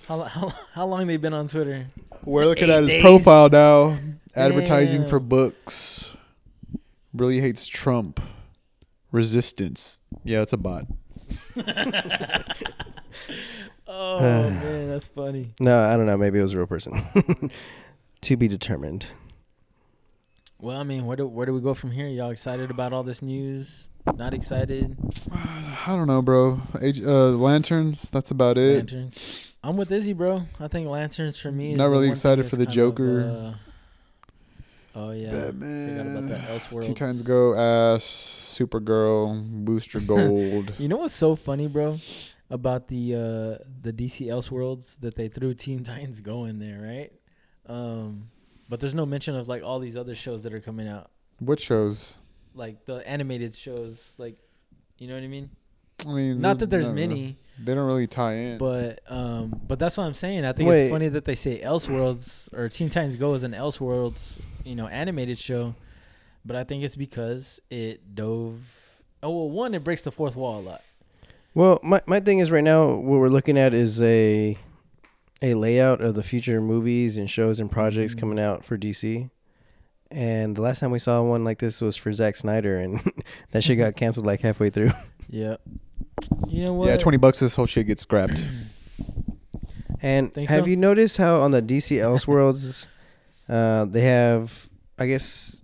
How, how how long they been on Twitter? We're looking Eight at his days. profile now. Advertising for books. Really hates Trump. Resistance. Yeah, it's a bot. Oh man, that's funny. No, I don't know. Maybe it was a real person. to be determined. Well, I mean, where do where do we go from here? Y'all excited about all this news? Not excited? I don't know, bro. Age, uh, lanterns. That's about it. Lanterns. I'm with Izzy, bro. I think lanterns for me. Is Not the really one excited thing for that's the kind of, Joker. uh, oh yeah, forgot about Batman. that Elseworlds. Teen Titans Go, Ass, Supergirl, Booster Gold. You know what's so funny, bro, about the uh the DC Elseworlds that they threw Teen Titans Go in there, right? Um, but there's no mention of like all these other shows that are coming out, what shows? like the animated shows, like you know what I mean. I mean, Not that there's not really- many, They don't really tie in. but um, but that's what I'm saying. I think Wait. it's funny that they say Elseworlds or Teen Titans Go is an Elseworlds, you know, animated show. But I think it's because it dove. Oh well, one it breaks the fourth wall a lot. Well, my my thing is right now what we're looking at is a a layout of the future movies and shows and projects Mhm. coming out for DC. And the last time we saw one like this was for Zack Snyder, and that shit got canceled like halfway through. Yeah. You know what? yeah, twenty bucks. This whole shit gets scrapped. And Think have so? you noticed how on the DC Elseworlds, uh, they have, I guess,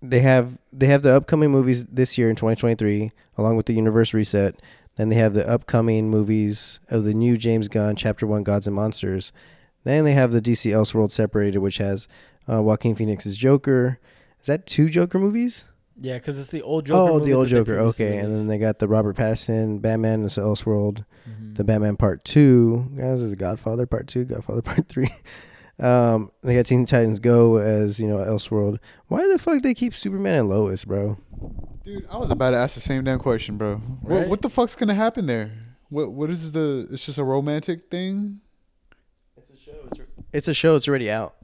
they have they have the upcoming movies this year in 2023, along with the universe reset. Then they have the upcoming movies of the new James Gunn Chapter One Gods and Monsters. Then they have the DC Elseworld separated, which has uh, Joaquin Phoenix's Joker. Is that two Joker movies? Yeah, because it's the old Joker. oh, the old Joker. Okay, and then they got the Robert Pattinson Batman as Elseworld Mhm. the Batman Part Two. Guys, is Godfather Part Two, Godfather Part Three. Um, they got Teen Titans Go as you know Elseworld. Why the fuck they keep Superman and Lois, bro? Dude, I was about to ask the same damn question, bro. What, Right? what the fuck's gonna happen there? What What is the? It's just a romantic thing. It's a show. It's, it's a show. It's already out.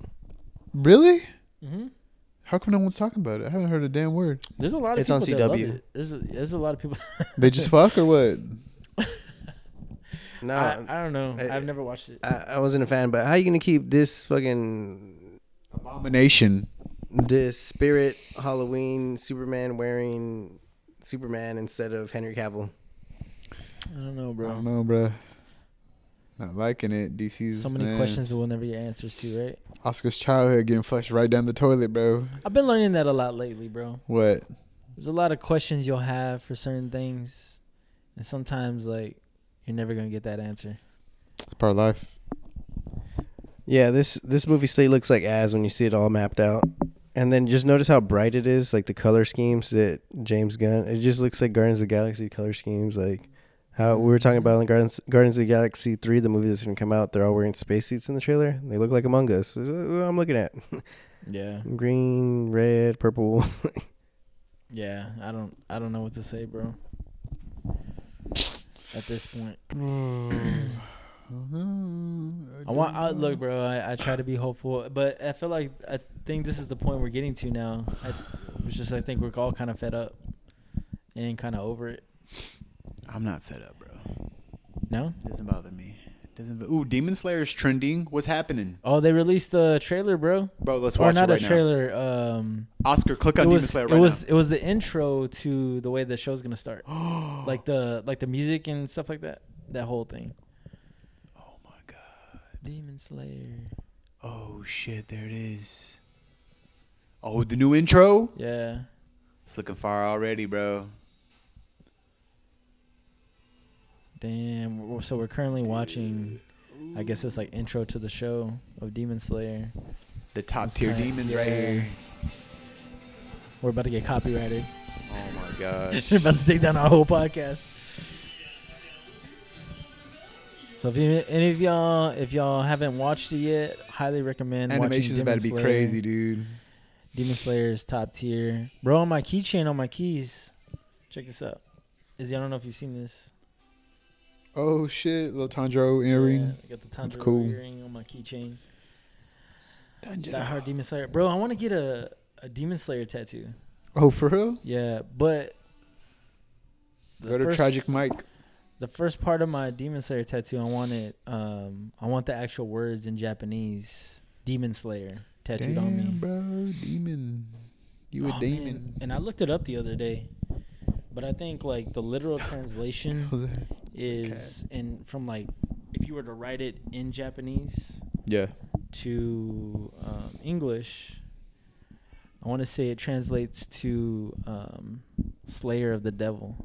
Really? Mhm. How come no one's talking about it? I haven't heard a damn word. There's a lot of It's on people that love CW. it. There's a, there's a lot of people. They just fuck or what? No, I, I, I don't know. I- I've never watched it. I, wasn't a fan. But how you gonna keep this fucking Abomination. this spirit Halloween Superman wearing Superman instead of Henry Cavill? I don't know, bro. I don't know, bro. Not liking it. DC's So many man. questions that we'll never get answers to, right? Oscar's childhood getting flushed right down the toilet, bro. I've been learning that a lot lately, bro. What? There's a lot of questions you'll have for certain things, and sometimes like you're never gonna get that answer. It's part of life. Yeah, this this movie slate looks like as when you see it all mapped out. And then just notice how bright it is, like the color schemes that James Gunn. It just looks like Guardians of the Galaxy color schemes, like how we were talking about in Guardians Guardians of the Galaxy three, the movie that's gonna come out. They're all wearing spacesuits in the trailer. They look like Among Us. I'm looking at Yeah, green, red, purple. yeah. I don't, I don't know what to say, bro. At this point. I I want I, look, bro. I, I try to be hopeful, but I feel like I think this is the point we're getting to now. I, it's just I think we're all kind of fed up and kind of over it. I'm not fed up, bro. No? it Doesn't bother me. Doesn't. Ooh, Demon Slayer's trending. What's happening, Oh, they released a trailer, bro. bro? Let's or watch not it right a trailer. Um. Oscar, click on it Demon was Slayer it right was it was the intro to the way the show's gonna start, like the like the music and stuff like that. That whole thing. oh my god. Demon Slayer. Oh shit! There it is. Oh, the new intro. Yeah. It's looking far already, bro. Damn. So we're currently watching. I guess it's like intro to the show of Demon Slayer. The top It's tier kinda- demons right here. We're about to get copyrighted. Oh my gosh. They're about to take down our whole podcast. So if you, any of y'all, if y'all haven't watched it yet, highly recommend. Animation's about to be Demon crazy, dude. Demon Slayer is top tier, bro. On my keychain, on my keys, check this out. Izzy, I don't know if you've seen this. Oh shit! Little Tanjiro earring. Yeah, I got the That's Tanjiro cool. earring on my keychain. That hard Demon Slayer, bro. I want to get a a Demon Slayer tattoo. Oh, for real? Yeah, but the Go to first- Tragic Mike. The first part of my Demon Slayer tattoo, I want it. Um, I want the actual words in Japanese. Demon Slayer tattooed Damn, on me. bro, demon. You a Oh, man. demon? And I looked it up the other day, but I think like the literal translation is is in from like if you were to write it in Japanese Yeah. to um, English, I want to say it translates to um, Slayer of the Devil.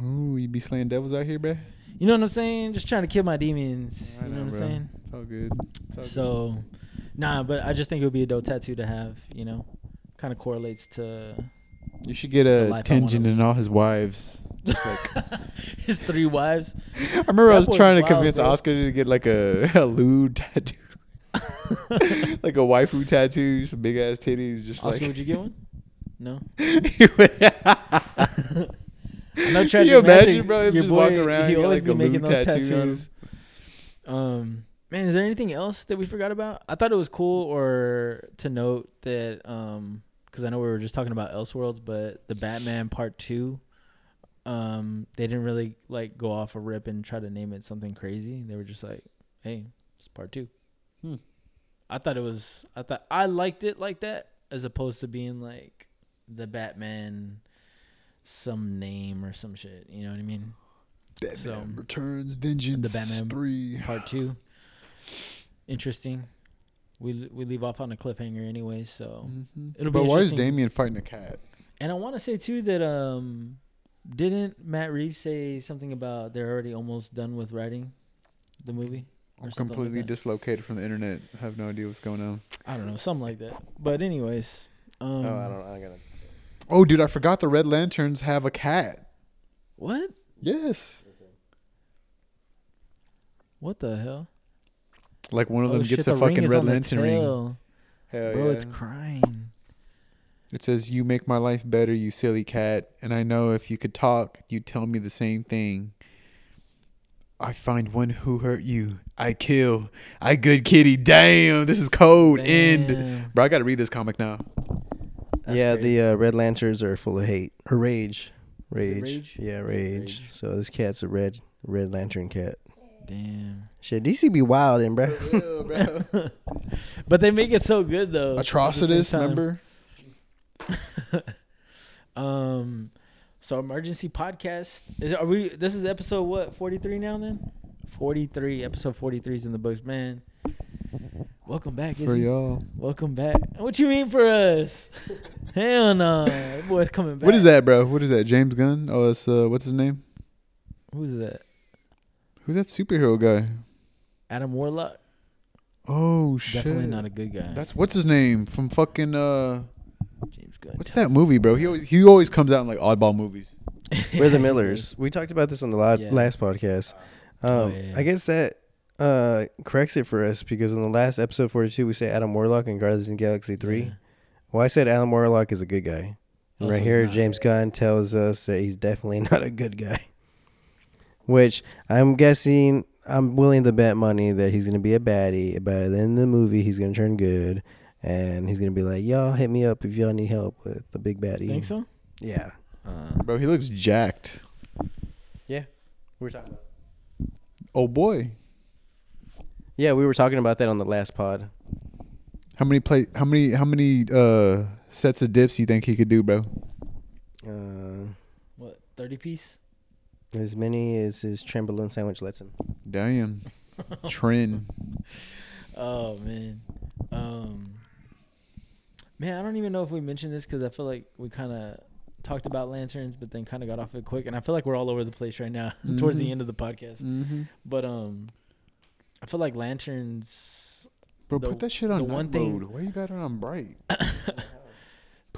Ooh, you be slaying devils out here, bro. You know what I'm saying? Just trying to kill my demons. I You know, know, what I'm saying? It's all good. It's all So, nah, but I just think it would be a dope tattoo to have. You know, kind of correlates to good. You should get a I and all his wives. Just like his three wives. I remember I was trying to wild, convince bro. Oscar to get like a, a lewd tattoo, like a waifu tattoo, some big ass titties, just like Oscar, like. would you get one? No. I know you imagine, bro, him just walking around, He always like, be making those tattoo tattoos. Um, man, is there anything else that we forgot about? I thought it was cool or to note that um, because I know we were just talking about Elseworlds, but the Batman Part Two, um, they didn't really like go off a rip and try to name it something crazy. They were just like, "Hey, it's Part 2. Hmm. I thought it was. I thought I liked it like that, as opposed to being like the Batman, some name or some shit. You know what I mean? Batman So, Returns Vengeance the Batman- three. Part two. Interesting. We we leave off on a cliffhanger anyway, so Mhm. It'll be but why is interesting. Damian fighting a cat? and I want to say too that um didn't Matt Reeves say something about they're already almost done with writing the movie? I'm something like completely dislocated from the internet. I have no idea what's going on. I don't know, something like that. But anyways, um, oh, I don't. I gotta. Oh, dude, I forgot the Red Lanterns have a cat. What? Yes. What the hell? Like one of Oh, them shit, gets the a ring fucking Red Lantern ring. Hell Bro, yeah. it's crying. It says, "You make my life better, you silly cat, and I know if you could talk, you'd tell me the same thing. I find one who hurt you, I kill. I good kitty. Damn, this is cold. End, bro. I gotta read this comic now. That's yeah, crazy. the uh, Red Lanterns are full of hate or rage. Rage. rage? Yeah, rage. Rage. So this cat's a red Red Lantern cat. Damn. Shit, DC be wild, and bro. But they make it so good though. at Atrocitus, remember? Um, so emergency podcast is are we? This is episode what forty three now. Then forty three. Episode forty three is in the books, man. Welcome back, For Izzy. y'all. Welcome back. What you mean for us? Hell no, that boy's coming back. What is that, bro? What is that? James Gunn? Oh, it's uh, what's his name? Who's that? Who's that superhero guy? Adam Warlock. Oh shit. Definitely not a good guy. That's what's his name from fucking uh, James Gunn. what's that movie, bro? He always he always comes out in like oddball movies. We're the Millers. We talked about this on the la- Yeah. last podcast. Um, Oh, yeah, yeah. I guess that uh, corrects it for us because in the last episode 42, we say Adam Warlock in Guardians of the Galaxy 3. Yeah. Well, I said Adam Warlock is a good guy. And Oh, right here. James Gunn tells us that he's definitely not a good guy. Which I'm guessing I'm willing to bet money that he's gonna be a baddie. But at the end of the movie, he's gonna turn good, and he's gonna be like, "Y'all hit me up if y'all need help with the big baddie." Think so? Yeah. Uh, Bro, he looks jacked. Yeah, we were talking. About- Oh boy. yeah, we were talking about that on the last pod. How many play how many how many uh sets of dips you think he could do, bro? Uh, what thirty piece? As many as his trenbolone sandwich lets him. Damn. Trend. Oh man, um, man, I don't even know if we mentioned this because I feel like we kind of talked about lanterns, but then kind of got off it quick, and I feel like we're all over the place right now towards the Mhm. end of the podcast. Mm-hmm. But um, I feel like lanterns. Bro, The- put that shit on the night one thing- mode. Why you got it on bright?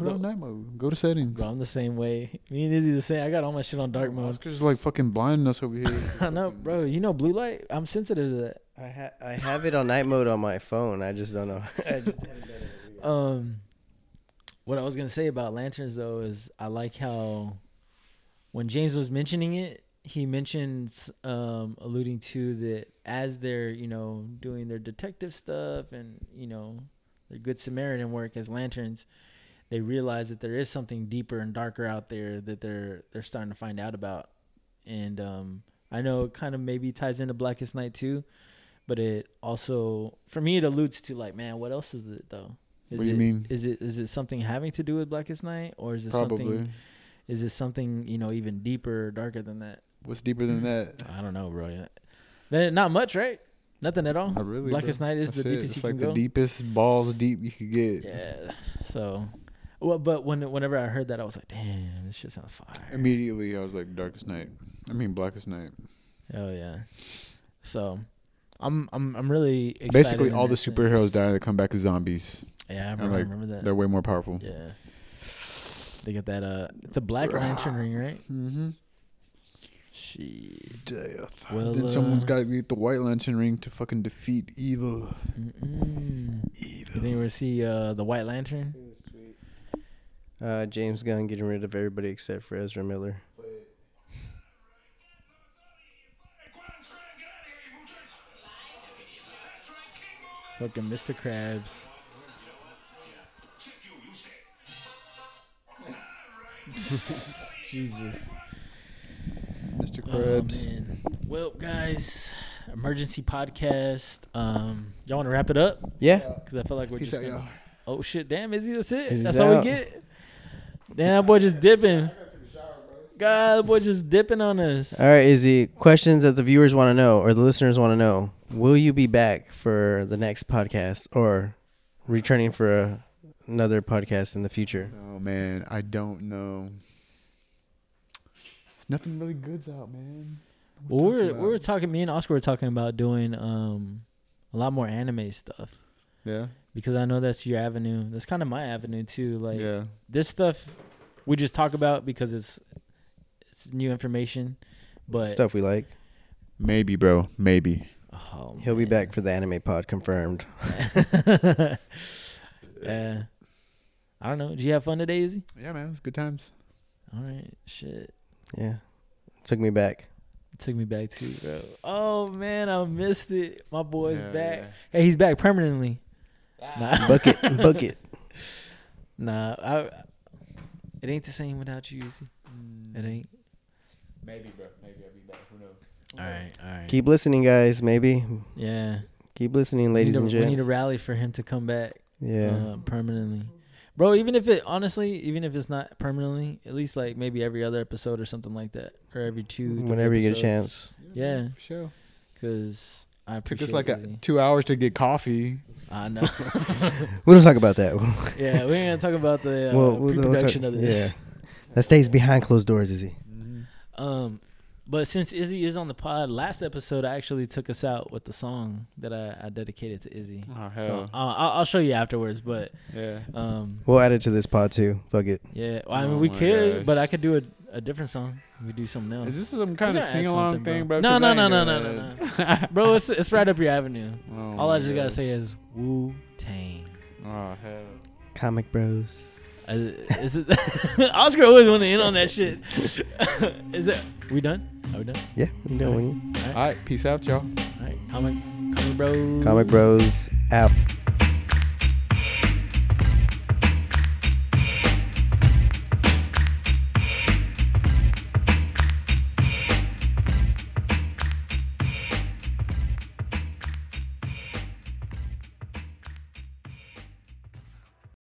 Put it on night mode. Go to settings. Bro, I'm the same way. Me and Izzy the same. I got all my shit on dark mode. Oscar's like fucking blinding us over here. I know, bro. You know blue light. I'm sensitive to that. I ha- I have it on night mode on my phone. I just don't know. I just- Um, what I was gonna say about lanterns though is I like how when James was mentioning it, he mentions um alluding to that as they're you know doing their detective stuff and you know their good Samaritan work as lanterns, they realize that there is something deeper and darker out there that they're they're starting to find out about, and um I know it kind of maybe ties into Blackest Night too, but it also for me it alludes to like man what else is it though is What do you it- mean? Is it is it something having to do with Blackest Night, or is it Probably. something? Is it something you know even deeper, darker than that? What's deeper than that? I don't know, bro. Then not much, right? Nothing at all. Not really. Blackest bro. Night is That's the it. deepest It's you like can the go. deepest balls deep you could get. Yeah. So, well, but when whenever I heard that, I was like, damn, this shit sounds fire. Immediately, I was like, Darkest Night. I mean, Blackest Night. Oh yeah. So, I'm I'm I'm really excited Basically, all the sense. superheroes die. They come back as zombies. Yeah, I remember, I remember that. They're way more powerful. Yeah. They get that. Uh, it's a black lantern ring, right? Mm-hmm. Shit. Death. Well, then someone's got to get the White Lantern ring to fucking defeat evil. Mm-mm. Evil. You think we'll see uh, the White Lantern? Uh, James Gunn getting rid of everybody except for Ezra Miller. Fucking Mr. Krabs. Jesus. Mr. Oh, Krabs. man. Well, guys, emergency podcast. Um, y'all want to wrap it up? Yeah. Because I feel like we're Peace just. out, Gonna, y'all. oh shit! Damn, Izzy, that's it. Izzy's that's all we get. Damn, that boy just dipping. God, that boy just dipping on us. All right, Izzy. Questions that the viewers want to know or the listeners want to know. Will you be back for the next podcast or returning for a, another podcast in the future? Oh man, I don't know. There's nothing really good's out, man. What Well, we we were talking we were talking. Me and Oscar were talking about doing um a lot more anime stuff Yeah, because I know that's your avenue. That's kind of my avenue too. Like yeah. this stuff, we just talk about because it's it's new information. But Stuff we like. Maybe, bro. Maybe. oh, He'll be back for the anime pod confirmed. yeah. Uh, I don't know. Did you have fun today, Izzy? Yeah, man. It's good times. All right. Shit. Yeah. Took me back. It took me back too, bro. Oh man, I missed it. My boy's Yeah, back. yeah. Hey, he's back permanently. Nah. Bucket. bucket. Nah, I, it ain't the same without you, Izzy. It ain't. Maybe, bro. Maybe I'll be back. Who knows? All right, all right. Keep listening, guys. Maybe. yeah, Keep listening, ladies need, to, and we need a rally for him to come back. yeah. uh, permanently, bro. Even if it honestly, even if it's not permanently, at least like maybe every other episode or something like that, or every two. three Whenever you get a chance. Yeah, For sure. because I Took appreciate us like a, two hours to get coffee. I know. We'll just talk about that. yeah, we ain't gonna talk about the uh, Well, we'll- we'll pre-production talk- of this. yeah. that stays behind closed doors, Izzy. Um, but since Izzy is on the pod, last episode I actually took us out with the song that I, I dedicated to Izzy. Oh, So hell. uh, I'll, I'll show you afterwards. But Yeah. um, We'll add it to this pod too. Fuck it. yeah, well, I mean Oh we could, gosh. but I could do a, a different song. We do something else. Is this some kind of sing along thing, bro? No, no, no, no, no, no, no, bro, it's it's right up your avenue. Oh, All I just God. gotta say is Wu Tang. Oh hell. Comic Bros. Uh, is it Oscar always want to end on that shit? is it? We done? Are we done? Yeah, we done. All right. All right, Peace out, y'all. All right. Comic Comic Bros. Comic Bros out.